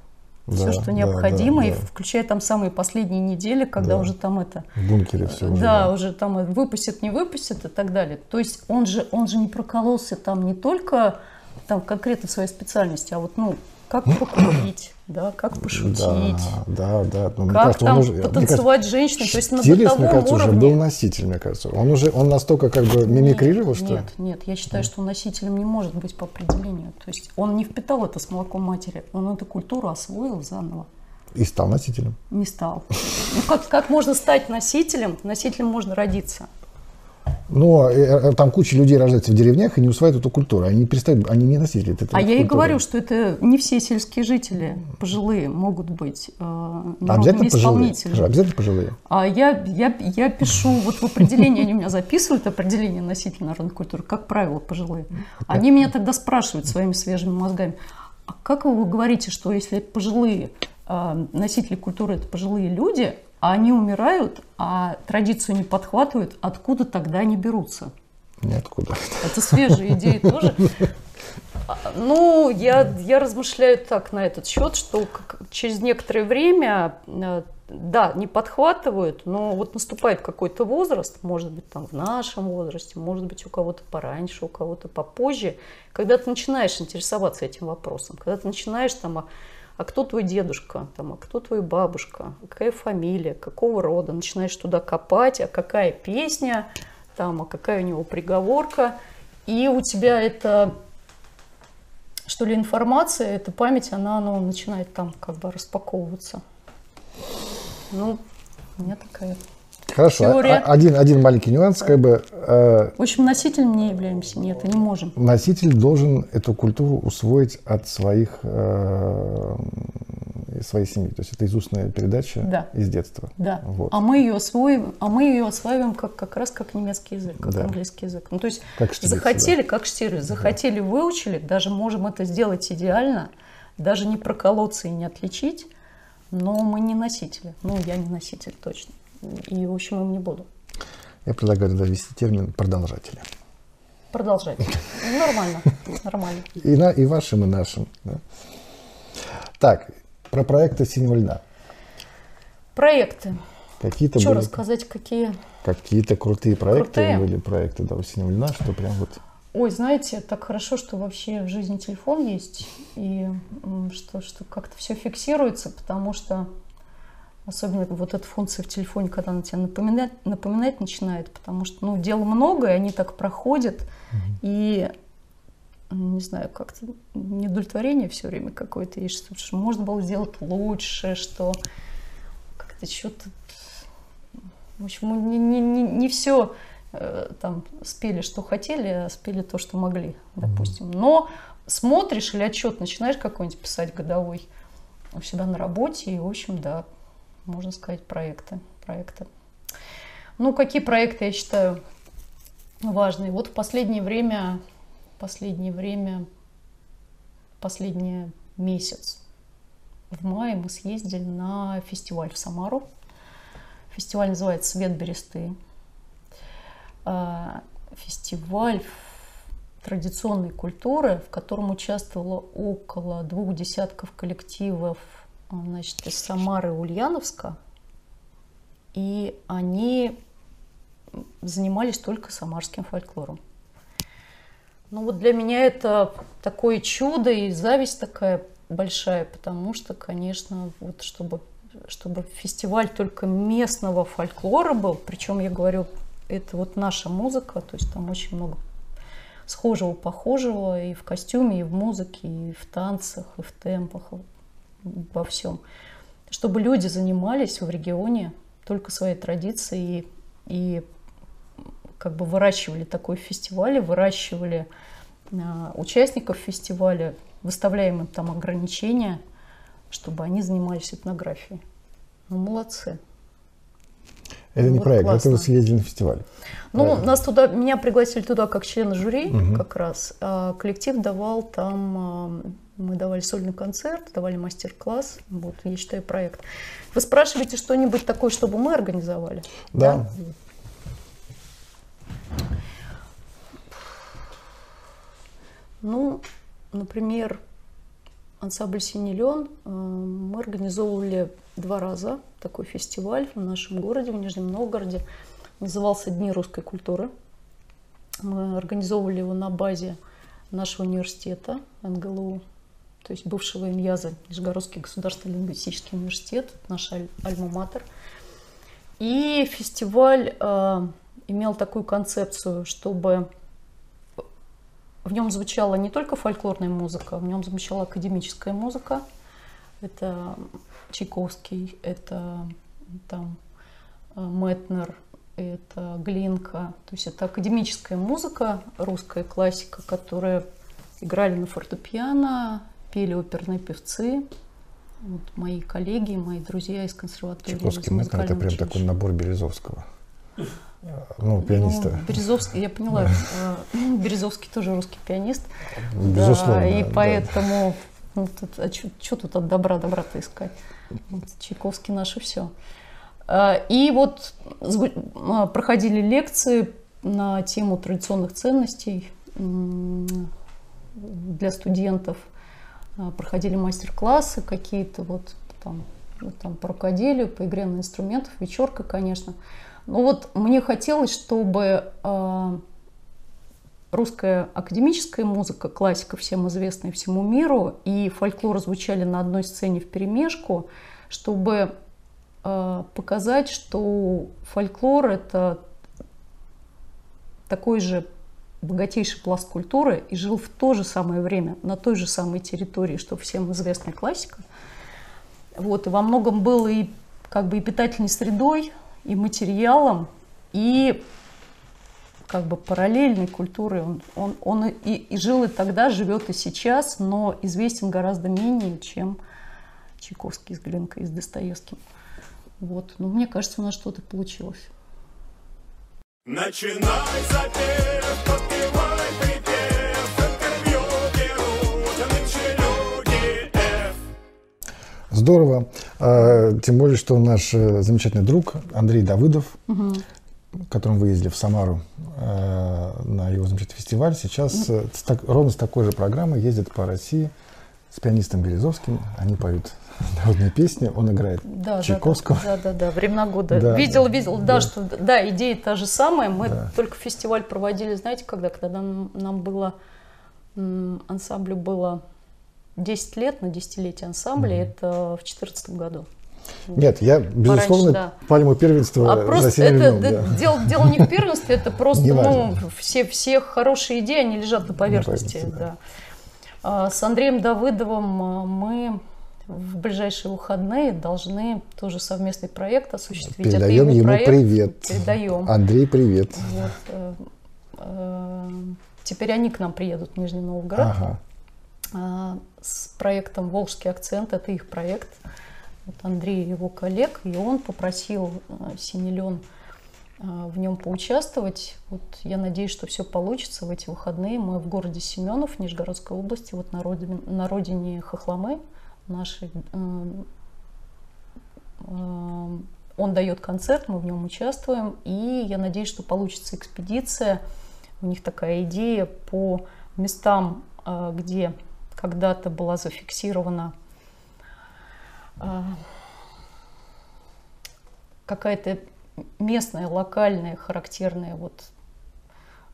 Все, что необходимо, да, да, и включая там самые последние недели, когда да. уже там это... В бункере все уже. Да, да, уже там выпустят, не выпустят и так далее. То есть он же, он же не прокололся там не только там конкретно в своей специальности, а вот, ну, как *clears throat* покурить, да, как пошутить, да, да, да. Ну, как кажется, там уже, потанцевать кажется, женщиной, то есть на Стилист, мне кажется, уровне. уже был носитель, мне кажется. Он уже, он настолько как бы мимикрировал, нет, что Нет, нет, я считаю, что носителем не может быть по определению. То есть он не впитал это с молоком матери, он эту культуру освоил заново. И стал носителем? Не стал. Ну как, как можно стать носителем? Носителем можно родиться. Но э, э, там куча людей рождается в деревнях и не усваивают эту культуру. Они перестают, они не носители этой А я и говорю, что это не все сельские жители пожилые могут быть э, народными обязательно исполнителями. Пожилые. Обязательно пожилые. А я, я, я пишу, вот в определении они у меня записывают определение носителя народной культуры, как правило, пожилые. Они меня тогда спрашивают своими свежими мозгами, а как вы говорите, что если пожилые э, носители культуры это пожилые люди, а они умирают, а традицию не подхватывают, откуда тогда они берутся? Ниоткуда. Это свежие идеи тоже. Ну, я, я размышляю так на этот счет, что через некоторое время, э, да, не подхватывают, но вот наступает какой-то возраст, может быть, там в нашем возрасте, может быть, у кого-то пораньше, у кого-то попозже, когда ты начинаешь интересоваться этим вопросом, когда ты начинаешь там а кто твой дедушка, там, а кто твоя бабушка, какая фамилия, какого рода, начинаешь туда копать, а какая песня, там, а какая у него приговорка, и у тебя это, что ли, информация, эта память, она, она начинает там как бы распаковываться. Ну, у меня такая Хорошо, теория. А, один, один маленький нюанс, как бы... Э, в общем, носителем не являемся, нет, не можем. Носитель должен эту культуру усвоить от своих, э, своей семьи. То есть это из устная передача да. из детства. Да, вот. а мы ее освоим, а мы ее осваиваем как, как раз как немецкий язык, как да. английский язык. Ну, то есть как Штирлиц, захотели, да. как Штирлиц, захотели, да. выучили, даже можем это сделать идеально, даже не проколоться и не отличить, но мы не носители. Ну, я не носитель точно и, в общем, им не буду. Я предлагаю тогда ввести термин «продолжатели». Продолжатели. *laughs* Нормально, нормально. И, на, и вашим, и нашим. Да. Так, про проекты «Синего льда». Проекты. Какие-то Что были... рассказать, какие? Какие-то крутые проекты крутые? были проекты да, у «Синего льда», что прям вот... Ой, знаете, так хорошо, что вообще в жизни телефон есть, и что, что как-то все фиксируется, потому что Особенно вот эта функция в телефоне, когда она тебе напоминать, напоминать начинает, потому что ну, дел много, и они так проходят. Mm-hmm. И не знаю, как-то неудовлетворение все время какое-то есть, что, что можно было сделать лучше, что как-то что-то... В общем, не, не, не, не все э, там спели, что хотели, а спели то, что могли, допустим. Но смотришь или отчет начинаешь какой-нибудь писать годовой у себя на работе, и, в общем, да, можно сказать, проекты. проекты. Ну, какие проекты, я считаю, важные? Вот в последнее время, последнее время, последний месяц, в мае мы съездили на фестиваль в Самару. Фестиваль называется «Свет бересты». А, фестиваль традиционной культуры, в котором участвовало около двух десятков коллективов значит, из Самары Ульяновска. И они занимались только самарским фольклором. Ну вот для меня это такое чудо и зависть такая большая, потому что, конечно, вот чтобы, чтобы фестиваль только местного фольклора был, причем я говорю, это вот наша музыка, то есть там очень много схожего, похожего и в костюме, и в музыке, и в танцах, и в темпах, во всем. Чтобы люди занимались в регионе только своей традицией и, и как бы выращивали такой фестиваль, выращивали а, участников фестиваля, выставляем им там ограничения, чтобы они занимались этнографией. Ну, молодцы. Это не вот проект, классно. это вы съездили на фестиваль. Ну, Правильно. нас туда, меня пригласили туда как члена жюри угу. как раз. А коллектив давал там, а, мы давали сольный концерт, давали мастер-класс. Вот, я считаю, проект. Вы спрашиваете что-нибудь такое, чтобы мы организовали? Да. да? Ну, например, ансамбль «Синий лен» э, мы организовывали два раза такой фестиваль в нашем городе, в Нижнем Новгороде. Назывался «Дни русской культуры». Мы организовывали его на базе нашего университета НГЛУ, то есть бывшего ИМЯЗа, Нижегородский государственный лингвистический университет, наш альма-матер. И фестиваль э, имел такую концепцию, чтобы в нем звучала не только фольклорная музыка, в нем звучала академическая музыка. Это Чайковский, это там э, Метнер, это Глинка. То есть это академическая музыка, русская классика, которая играли на фортепиано, пели оперные певцы. Вот мои коллеги, мои друзья из консерватории. Чайковский Метнер – это прям такой набор Березовского. Ну, пианиста. Ну, Березовский, я поняла, э, Березовский тоже русский пианист. Безусловно. Да, и поэтому, ну, тут, а что тут от добра добра-то искать? Вот, Чайковский наше все. Э, и вот э, проходили лекции на тему традиционных ценностей для студентов. Проходили мастер-классы какие-то вот там, там по рукоделию, по игре на инструментах, вечерка, конечно. Ну вот мне хотелось, чтобы э, русская академическая музыка, классика всем известная всему миру, и фольклор звучали на одной сцене в перемешку, чтобы э, показать, что фольклор это такой же богатейший пласт культуры и жил в то же самое время, на той же самой территории, что всем известная классика. Вот, и во многом был и как бы и питательной средой, и материалом, и как бы параллельной культурой. Он, он, он и, и жил и тогда, живет и сейчас, но известен гораздо менее, чем Чайковский с Глинкой с Достоевским. Вот. Но мне кажется, у нас что-то получилось. Начинай запев, Здорово. А, тем более, что наш э, замечательный друг Андрей Давыдов, угу. которым вы ездили в Самару э, на его замечательный фестиваль, сейчас угу. с, так, ровно с такой же программой ездит по России с пианистом Березовским. Они поют народные песни, он играет да, Чайковского. Да, да, да, да, времена года. Да, видел, видел, да, да, что да, идея та же самая. Мы да. только фестиваль проводили, знаете, когда, когда нам, нам было ансамблю было 10 лет на десятилетие ансамбля, mm-hmm. это в 2014 году. Нет, я, безусловно, Пораньше, да. пальму первенства а просто это, любим, да. дело, дело не в первенстве, это просто ну, все, все хорошие идеи, они лежат на поверхности. На поверхности да. Да. А, с Андреем Давыдовым а, мы в ближайшие выходные должны тоже совместный проект осуществить. Передаем ему проект, привет. Передаем. Андрей, привет. Вот, э, э, теперь они к нам приедут в Нижний Новгород Ага. А, с проектом «Волжский акцент». Это их проект. Вот Андрей его коллег, и он попросил э, Синелен в нем поучаствовать. Вот я надеюсь, что все получится в эти выходные. Мы в городе Семенов, Нижегородской области, вот на родине, на родине Хохломы нашей. Он дает концерт, мы в нем участвуем, и я надеюсь, что получится экспедиция. У них такая идея по местам, где когда-то была зафиксирована э, какая-то местная, локальная, характерная вот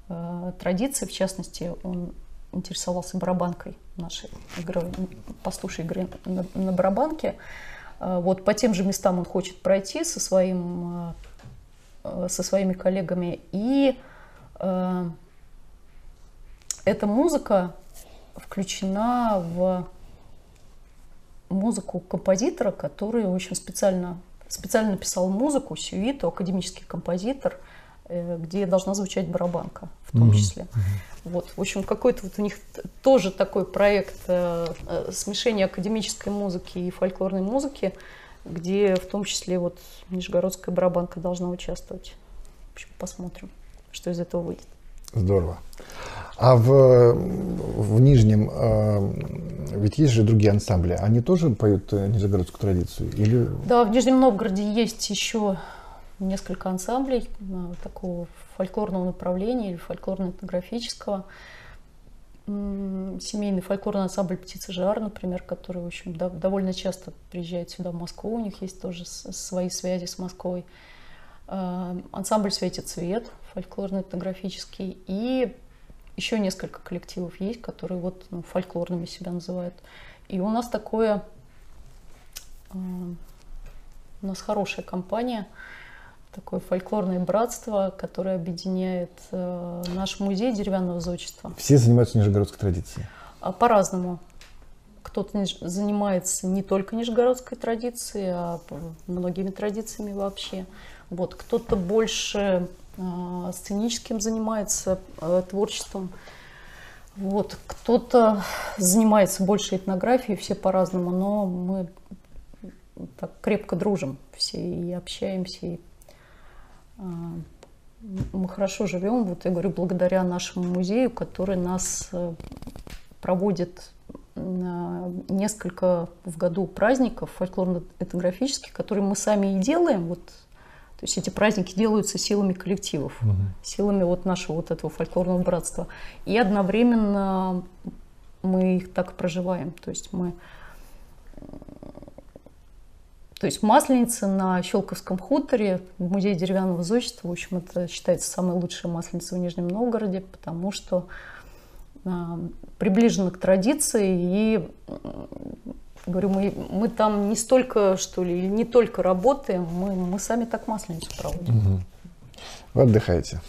э, традиция. В частности, он интересовался барабанкой нашей игрой, пастушей игры на, на барабанке. Э, вот по тем же местам он хочет пройти со, своим, со своими коллегами. И э, эта музыка включена в музыку композитора, который очень специально специально написал музыку, сюиту, академический композитор, э, где должна звучать барабанка в том Мгм. числе. Вот, в общем, какой-то вот у них тоже такой проект э, э, смешения академической музыки и фольклорной музыки, где в том числе вот нижегородская барабанка должна участвовать. В общем, посмотрим, что из этого выйдет. Здорово. А в, в Нижнем, э, ведь есть же другие ансамбли, они тоже поют э, нижегородскую традицию? Или Да, в Нижнем Новгороде есть еще несколько ансамблей э, такого фольклорного направления или фольклорно-этнографического. Семейный фольклорный ансамбль «Птица Жар», например, который, в общем, да- довольно часто приезжает сюда, в Москву. У них есть тоже свои связи с Москвой. Э, Ансамбль «Светит цвет», фольклорно-этнографический. И еще несколько коллективов есть, которые вот ну, фольклорными себя называют. И у нас такое э, у нас хорошая компания, такое фольклорное братство, которое объединяет э, наш музей деревянного зодчества. все занимаются нижегородской традицией? А по-разному. Кто-то занимается не только нижегородской традицией, а многими традициями вообще. Вот. Кто-то больше сценическим занимается э, творчеством. Вот. Кто-то занимается больше этнографией, все по-разному, но мы так крепко дружим все и общаемся. И, а, мы хорошо живем, вот я говорю, благодаря нашему музею, который нас проводит несколько в году праздников фольклорно-этнографических, которые мы сами и делаем. Вот, то есть эти праздники делаются силами коллективов, силами вот нашего вот этого фольклорного братства. И одновременно мы их так проживаем. То есть мы то есть масленица на Щелковском хуторе в музее деревянного зодчества, в общем, это считается самая лучшая масленица в Нижнем Новгороде, потому что а, приближена к традиции и м, говорю, мы, мы там не столько, что ли, или не только работаем, мы, мы сами так масленицу проводим. Вы отдыхаете?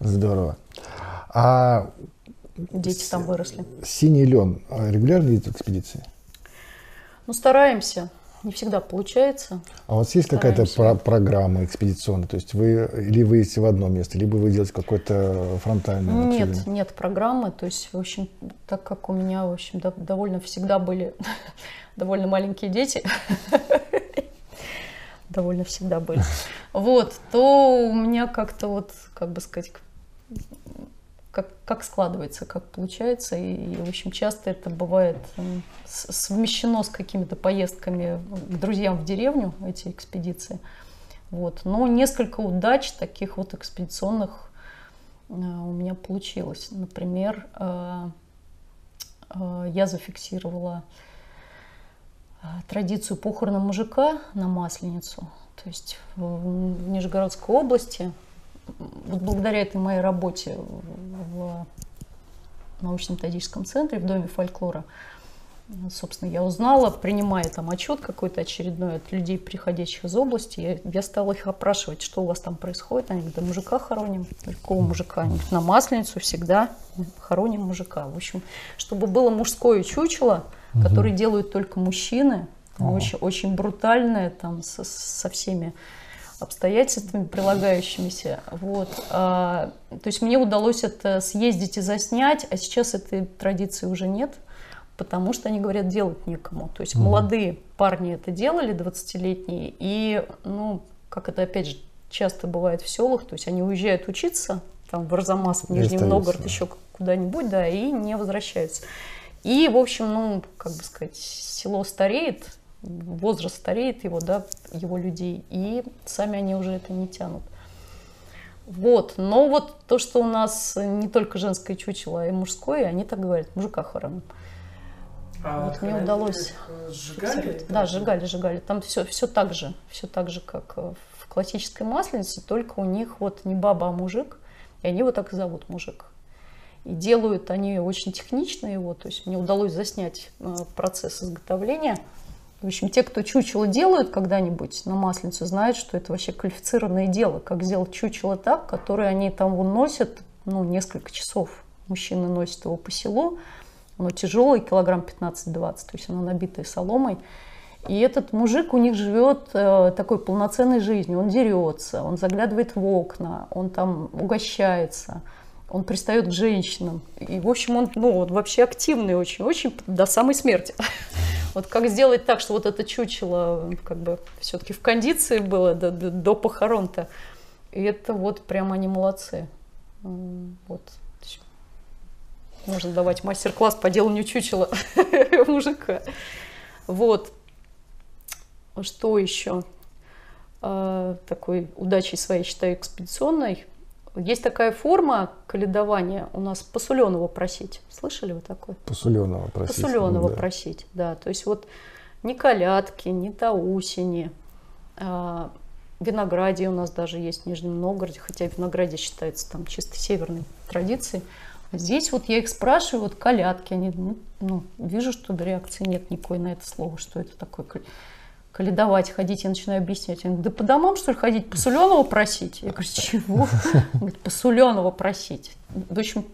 Здорово. А Дети там выросли. синий лен а, регулярно ездит в экспедиции? Ну, стараемся. Не всегда получается. А у вас есть какая-то про- программа экспедиционная? То есть вы или вы ездите в одно место, либо вы делаете какое-то фронтальное Нет, обследование? нет программы. То есть, в общем, так как у меня, в общем, дов- довольно всегда были *laughs* довольно маленькие дети, *laughs* довольно всегда были, *laughs* вот, то у меня как-то вот, как бы сказать, как, как складывается, как получается. И, и, в общем, часто это бывает совмещено с какими-то поездками к друзьям в деревню, эти экспедиции. Вот. Но несколько удач таких вот экспедиционных э, у меня получилось. Например, э, э, я зафиксировала традицию похорона мужика на Масленицу. То есть в Нижегородской области, вот благодаря этой моей работе в научно-методическом центре, в Доме фольклора, собственно, я узнала, принимая там отчет какой-то очередной от людей, приходящих из области, я, я стала их опрашивать, что у вас там происходит. Они говорят, да мужика хороним. Какого мужика? Они говорят, на Масленицу всегда хороним мужика. В общем, чтобы было мужское чучело угу. которые делают только мужчины, очень, очень брутальные, там, со, со всеми обстоятельствами прилагающимися. Вот. А, то есть мне удалось это съездить и заснять, а сейчас этой традиции уже нет, потому что они говорят, делать некому. То есть угу. молодые парни это делали, 20-летние, и, ну, как это опять же часто бывает в селах, то есть они уезжают учиться, там в Арзамас, в Нижний Новгород, еще куда-нибудь, да, и не возвращаются. И, в общем, ну, как бы сказать, село стареет, возраст стареет его, да, его людей, и сами они уже это не тянут. Вот, но вот то, что у нас не только женское чучело, а и мужское, они так говорят, мужика хороним. А вот мне удалось сжигали? Да, сжигали, сжигали. Там все, все так же, все так же, как в классической масленице, только у них вот не баба, а мужик, и они его так и зовут мужик. И делают они очень технично его, то есть мне удалось заснять э, процесс изготовления. В общем, те, кто чучело делают когда-нибудь на масленицу, знают, что это вообще квалифицированное дело, как сделать чучело так, которое они там носят ну, несколько часов. Мужчины носят его по селу, оно тяжелое, килограмм 15-20, то есть оно набитое соломой. И этот мужик у них живет э, такой полноценной жизнью. Он дерется, он заглядывает в окна, он там угощается – он пристает к женщинам. И, в общем, он ну, вот, вообще активный очень, очень до самой смерти. *laughs* Вот как сделать так, что вот это чучело как бы все-таки в кондиции было до, до, до похорон-то. И это вот прямо они молодцы. Вот. Можно давать мастер-класс по деланию чучела *laughs* мужика. Вот. Что еще? А, такой удачей своей считаю экспедиционной есть такая форма каледования у нас посуленого просить. Слышали вы такое? Посуленого просить. Посуленого да. просить, да. То есть вот ни колядки, ни таусени, а, виноградие у нас даже есть в Нижнем Новгороде, хотя виноградие считается там чисто северной традицией. А здесь вот я их спрашиваю, вот колядки, они, ну, ну вижу, что реакции нет никакой на это слово, что это такое каледовать, ходить, я начинаю объяснять. Он говорит, да по домам, что ли, ходить, посуленого просить? Я говорю, чего? Он говорит, посуленого просить. В общем,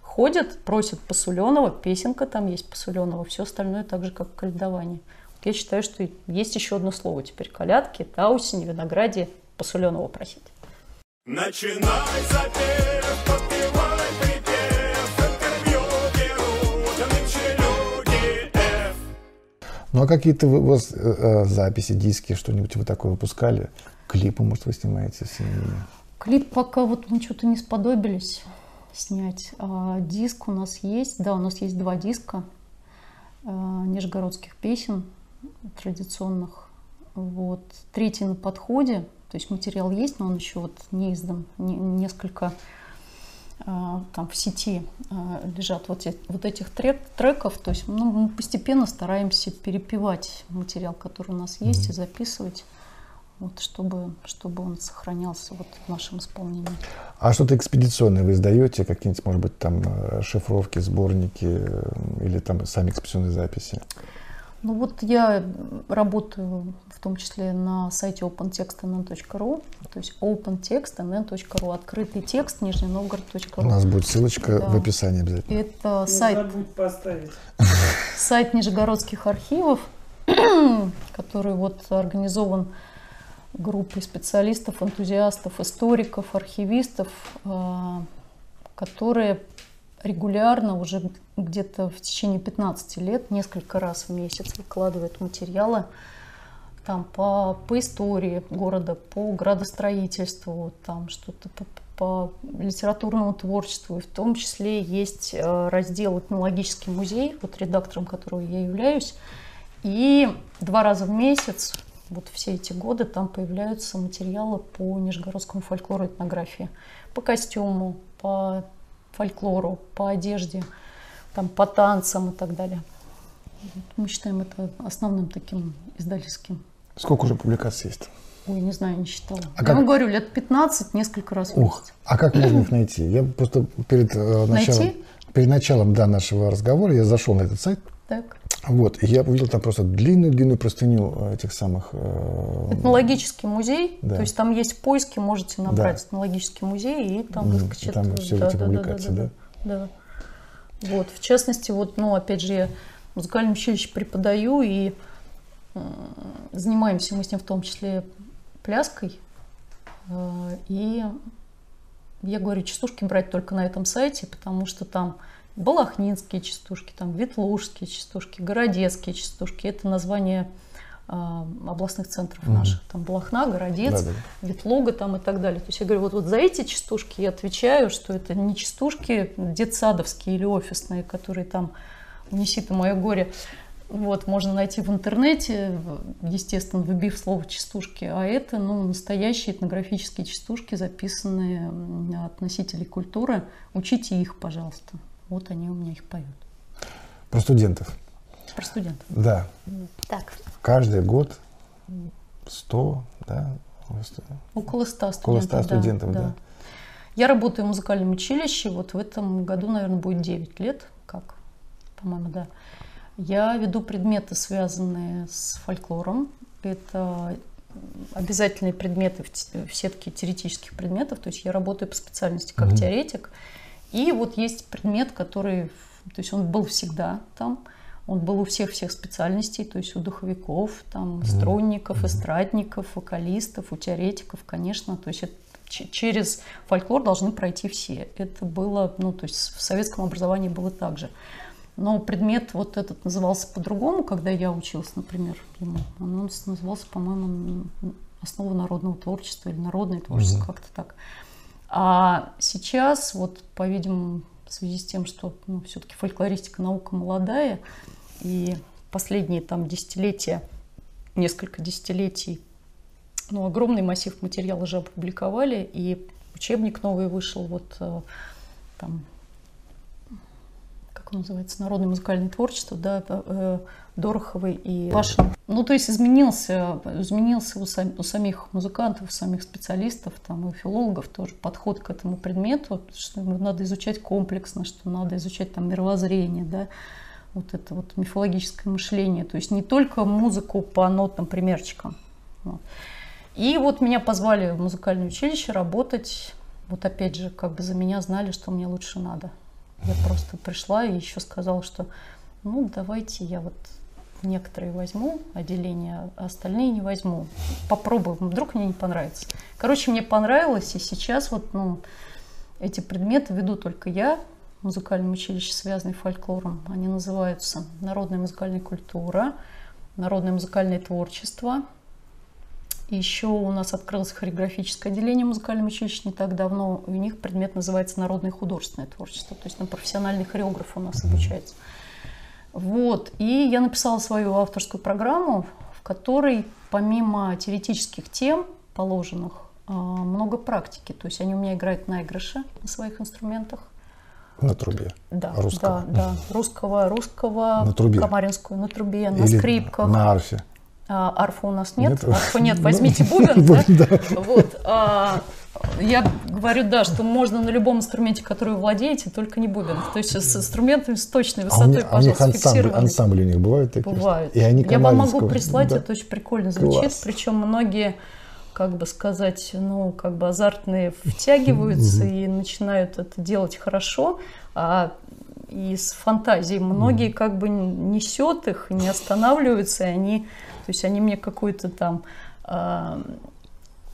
ходят, просят посуленого, песенка там есть посуленого, все остальное так же, как каледование. Я считаю, что есть еще одно слово теперь. Колядки, таусень, винограде, посуленого просить. Начинай запев, Ну а какие-то у вас э, э, записи, диски, что-нибудь вы такое выпускали? Клипы, может, вы снимаете с ними? Клип пока вот мы что-то не сподобились снять. А, диск у нас есть, да, у нас есть два диска а, нижегородских песен традиционных. Вот. Третий на подходе, то есть материал есть, но он еще вот не издан. Не, несколько там в сети а, лежат вот, вот этих трек, треков, то есть ну, мы постепенно стараемся перепевать материал, который у нас есть, mm-hmm. и записывать, вот, чтобы, чтобы он сохранялся вот в нашем исполнении. А что-то экспедиционное вы издаете, какие-нибудь, может быть, там э, шифровки, сборники э, или там сами экспедиционные записи? Ну вот я работаю в том числе на сайте opentextnn.ru, то есть opentextnn.ru, открытый текст, нижненовгород.ру. У нас будет ссылочка да. в описании обязательно. Это Не сайт, поставить. *laughs* сайт Нижегородских архивов, *clears throat* который вот организован группой специалистов, энтузиастов, историков, архивистов, а, которые регулярно уже где-то в течение 15 лет, несколько раз в месяц выкладывает материалы там по, по истории города, по градостроительству, там что-то по, по литературному творчеству. И в том числе есть э, раздел «Этнологический музей», вот редактором которого я являюсь. И два раза в месяц, вот все эти годы, там появляются материалы по нижегородскому фольклору и этнографии, по костюму, по фольклору, по одежде, там, по танцам и так далее. Мы считаем это основным таким издательским. Сколько уже публикаций есть? Ой, не знаю, не считала. А Я как... вам говорю, лет 15, несколько раз Ух, а как можно их найти? Я просто перед э, началом, найти? перед началом да, нашего разговора я зашел на этот сайт. Так. Вот, я увидел там просто длинную-длинную простыню э, этих самых... Э, Этнологический музей, да. то есть там есть поиски, можете набрать да. этнологический музей, и там выскочит... Там все да, эти да, публикации, да? Да, да. да. Вот, в частности, вот, ну, опять же, я В музыкальном училище преподаю и занимаемся мы с ним в том числе пляской. Э, и я говорю, частушки брать только на этом сайте, потому что там балахнинские частушки, там ветлужские частушки, городецкие частушки. Это название а, областных центров угу. наших. Там Балахна, Городец, да, да. Ветлуга там и так далее. То есть я говорю, вот, вот за эти частушки я отвечаю, что это не частушки детсадовские или офисные, которые там «Неси ты мое горе», вот, можно найти в интернете, естественно, выбив слово частушки, а это ну, настоящие этнографические частушки, записанные от носителей культуры. Учите их, пожалуйста. Вот они у меня их поют. Про студентов. Про студентов. Да. Так. Каждый год 100, да? Около 100 студентов. Около 100 студентов, да. да. Я работаю в музыкальном училище, вот в этом году, наверное, будет 9 лет, как, по-моему, да. Я веду предметы, связанные с фольклором. Это обязательные предметы в сетке теоретических предметов. То есть я работаю по специальности как mm-hmm. теоретик. И вот есть предмет, который, то есть он был всегда там. Он был у всех всех специальностей, то есть у духовиков, там, струнников, эстрадников, вокалистов, у теоретиков, конечно. То есть это через фольклор должны пройти все. Это было, ну, то есть в советском образовании было так же. Но предмет вот этот назывался по-другому, когда я училась, например, ему. Он назывался, по-моему, «Основа народного творчества» или «Народное творчество», mm-hmm. как-то так. А сейчас, вот, по-видимому, в связи с тем, что ну, все-таки фольклористика наука молодая, и последние там десятилетия, несколько десятилетий, ну, огромный массив материала уже опубликовали, и учебник новый вышел, вот э, там как называется, народное музыкальное творчество, да, э, Дороховой и Пашин. Ну, то есть изменился, изменился у, сам, у самих музыкантов, у самих специалистов, там, и филологов тоже подход к этому предмету, что надо изучать комплексно, что надо изучать там мировоззрение, да, вот это вот мифологическое мышление, то есть не только музыку по нотным примерчикам. Вот. И вот меня позвали в музыкальное училище работать, вот опять же, как бы за меня знали, что мне лучше надо. Я просто пришла и еще сказала, что ну давайте я вот некоторые возьму отделения, а остальные не возьму. Попробую, вдруг мне не понравится. Короче, мне понравилось, и сейчас вот ну, эти предметы веду только я в музыкальном училище, связанный фольклором. Они называются «Народная музыкальная культура», «Народное музыкальное творчество», еще у нас открылось хореографическое отделение музыкального училища не так давно. У них предмет называется народное художественное творчество. То есть на профессиональный хореограф у нас обучается. Вот. И я написала свою авторскую программу, в которой помимо теоретических тем, положенных, а, много практики. То есть они у меня играют на игрыше на своих инструментах. На трубе. Да, русского. да, да. Русского, русского, на трубе. камаринскую, на трубе, на Или скрипках. На арфе. А, арфа у нас нет, нет. арфа нет, возьмите бубен. да? Вот. А, я говорю, да, что можно на любом инструменте, который вы владеете, только не бубен. То есть с инструментами с точной а высотой, а у них, пожалуйста, у них ансамбль, ансамбли у них бывают такие? Бывают. И они Я вам могу прислать, да. это очень прикольно звучит. Класс. Причем многие, как бы сказать, ну, как бы азартные втягиваются и начинают это делать хорошо, а из фантазии многие как бы несет их, не останавливаются, и они то есть они мне какую-то там э,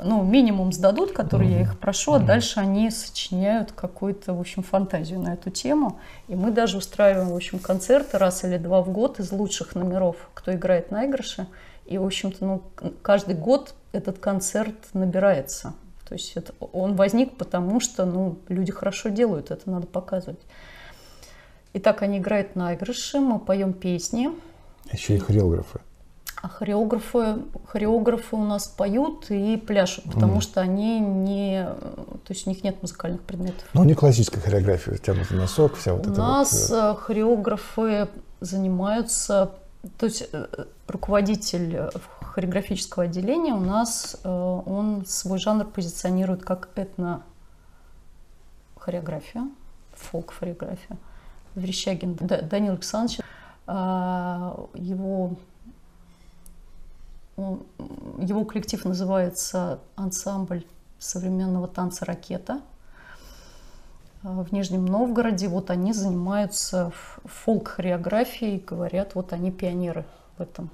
ну, минимум сдадут, который mm-hmm. я их прошу, а дальше они сочиняют какую-то, в общем, фантазию на эту тему. И мы даже устраиваем, в общем, концерты раз или два в год из лучших номеров, кто играет на игрыше. И, в общем-то, ну, каждый год этот концерт набирается. То есть это, он возник потому, что ну, люди хорошо делают, это надо показывать. Итак, они играют на игрыше, мы поем песни. Еще и хореографы. А хореографы, хореографы у нас поют и пляшут, потому mm. что они не, то есть у них нет музыкальных предметов. Ну, не классическая хореография, тянутый носок, вся вот у эта У нас вот... Э, хореографы занимаются, то есть э, руководитель хореографического отделения у нас, э, он свой жанр позиционирует как этно хореография, фолк-хореография. Верещагин Данил Александрович, а, его его коллектив называется «Ансамбль современного танца «Ракета». в Нижнем Новгороде, вот они занимаются фолк-хореографией, говорят, вот они пионеры в этом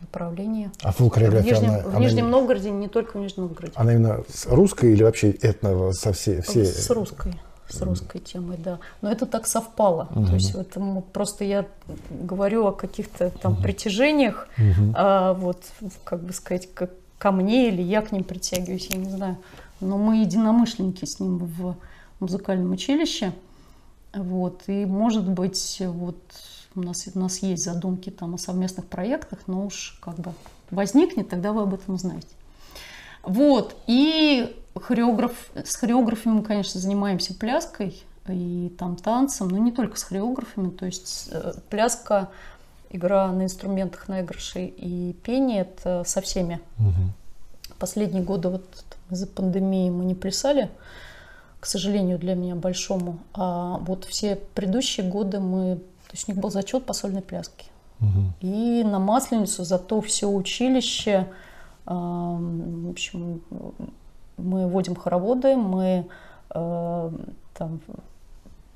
направлении. А фолк-хореография, В Нижнем, она, в она Нижнем не- Новгороде, не только в Нижнем Новгороде. она именно с русской или вообще этно со всей... всей... С русской, с русской темой, да. Но это так совпало. То есть это просто я говорю о каких-то там притяжениях, а, вот, как бы сказать, как ко мне или я к ним притягиваюсь, я не знаю. Но мы единомышленники с ним в музыкальном училище. Вот, и может быть, вот у нас, у нас есть задумки там о совместных проектах, но уж как бы возникнет, тогда вы об этом узнаете. Вот, и хореограф, с хореографами мы, конечно, занимаемся пляской и там танцем, но не только с хореографами, то есть э, пляска, игра на инструментах наигрышей и пение – это со всеми. Последние годы вот из-за пандемии мы не плясали, к сожалению, для меня большому, а вот все предыдущие годы мы, то есть у них был зачет по сольной пляске. И на Масленицу зато все училище, в общем, мы водим хороводы, мы э, там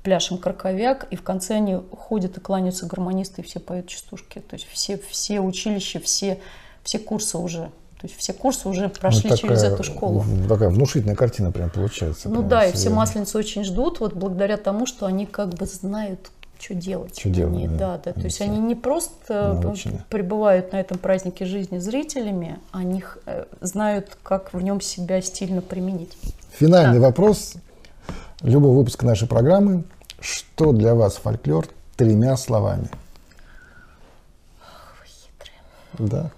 пляшем краковяк, и в конце они ходят и кланяются гармонисты, и все поют частушки. То есть все, все училища, все, все курсы уже, то есть все курсы уже прошли Ну, через такая, эту школу. Такая внушительная картина прям получается. Ну прям да, и все масленицы очень ждут, вот благодаря тому, что они как бы знают, что делать. Что делать, Они- да. да, да. То есть Они они не просто научены. пребывают на этом празднике жизни зрителями, они х- э, знают, как в нем себя стильно применить. Финальный вопрос любого выпуска нашей программы. Что для вас фольклор тремя словами? Да.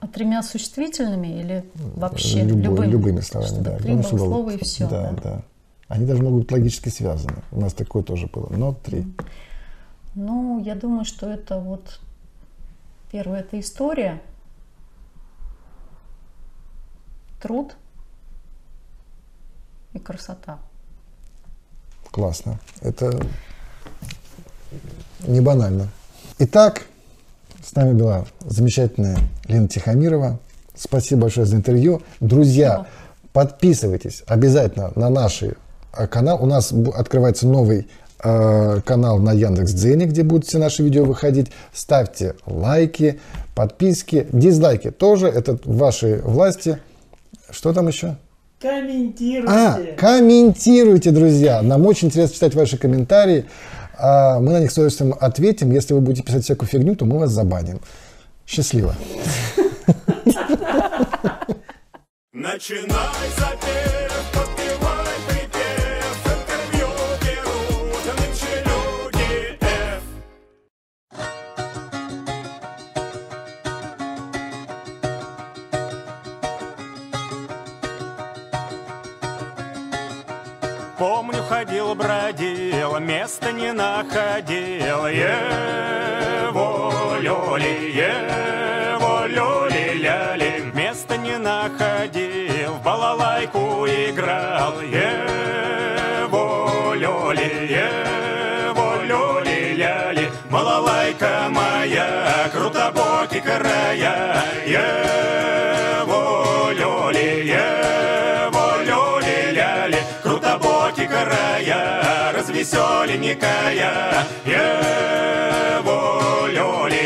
А тремя существительными или вообще Любой- любыми? любыми словами, Чтобы да. Три было- и все. Да, да. Они даже могут быть логически связаны. У нас такое тоже было. Но три. Ну, я думаю, что это вот первое это история, труд и красота. Классно. Это не банально. Итак, с нами была замечательная Лена Тихомирова. Спасибо большое за интервью. Друзья, подписывайтесь обязательно на наш э, канал. У нас открывается новый э, канал на Яндекс.Дзене, где будут все наши видео выходить. Ставьте лайки, подписки, дизлайки тоже. Это в вашей власти. Что там еще? Комментируйте. А, комментируйте, друзья. Нам очень интересно читать ваши комментарии. А, Мы на них с удовольствием ответим. Если вы будете писать всякую фигню, то мы вас забаним. Счастливо. *laughs* Начинай запев, Бродил, места не находил. Его люли, его люли, ляли, места не находил, в балалайку играл. Его люли, его люли, ляли, балалайка моя, крутобокий края. Его люли, его веселенькая, э, его Лёля.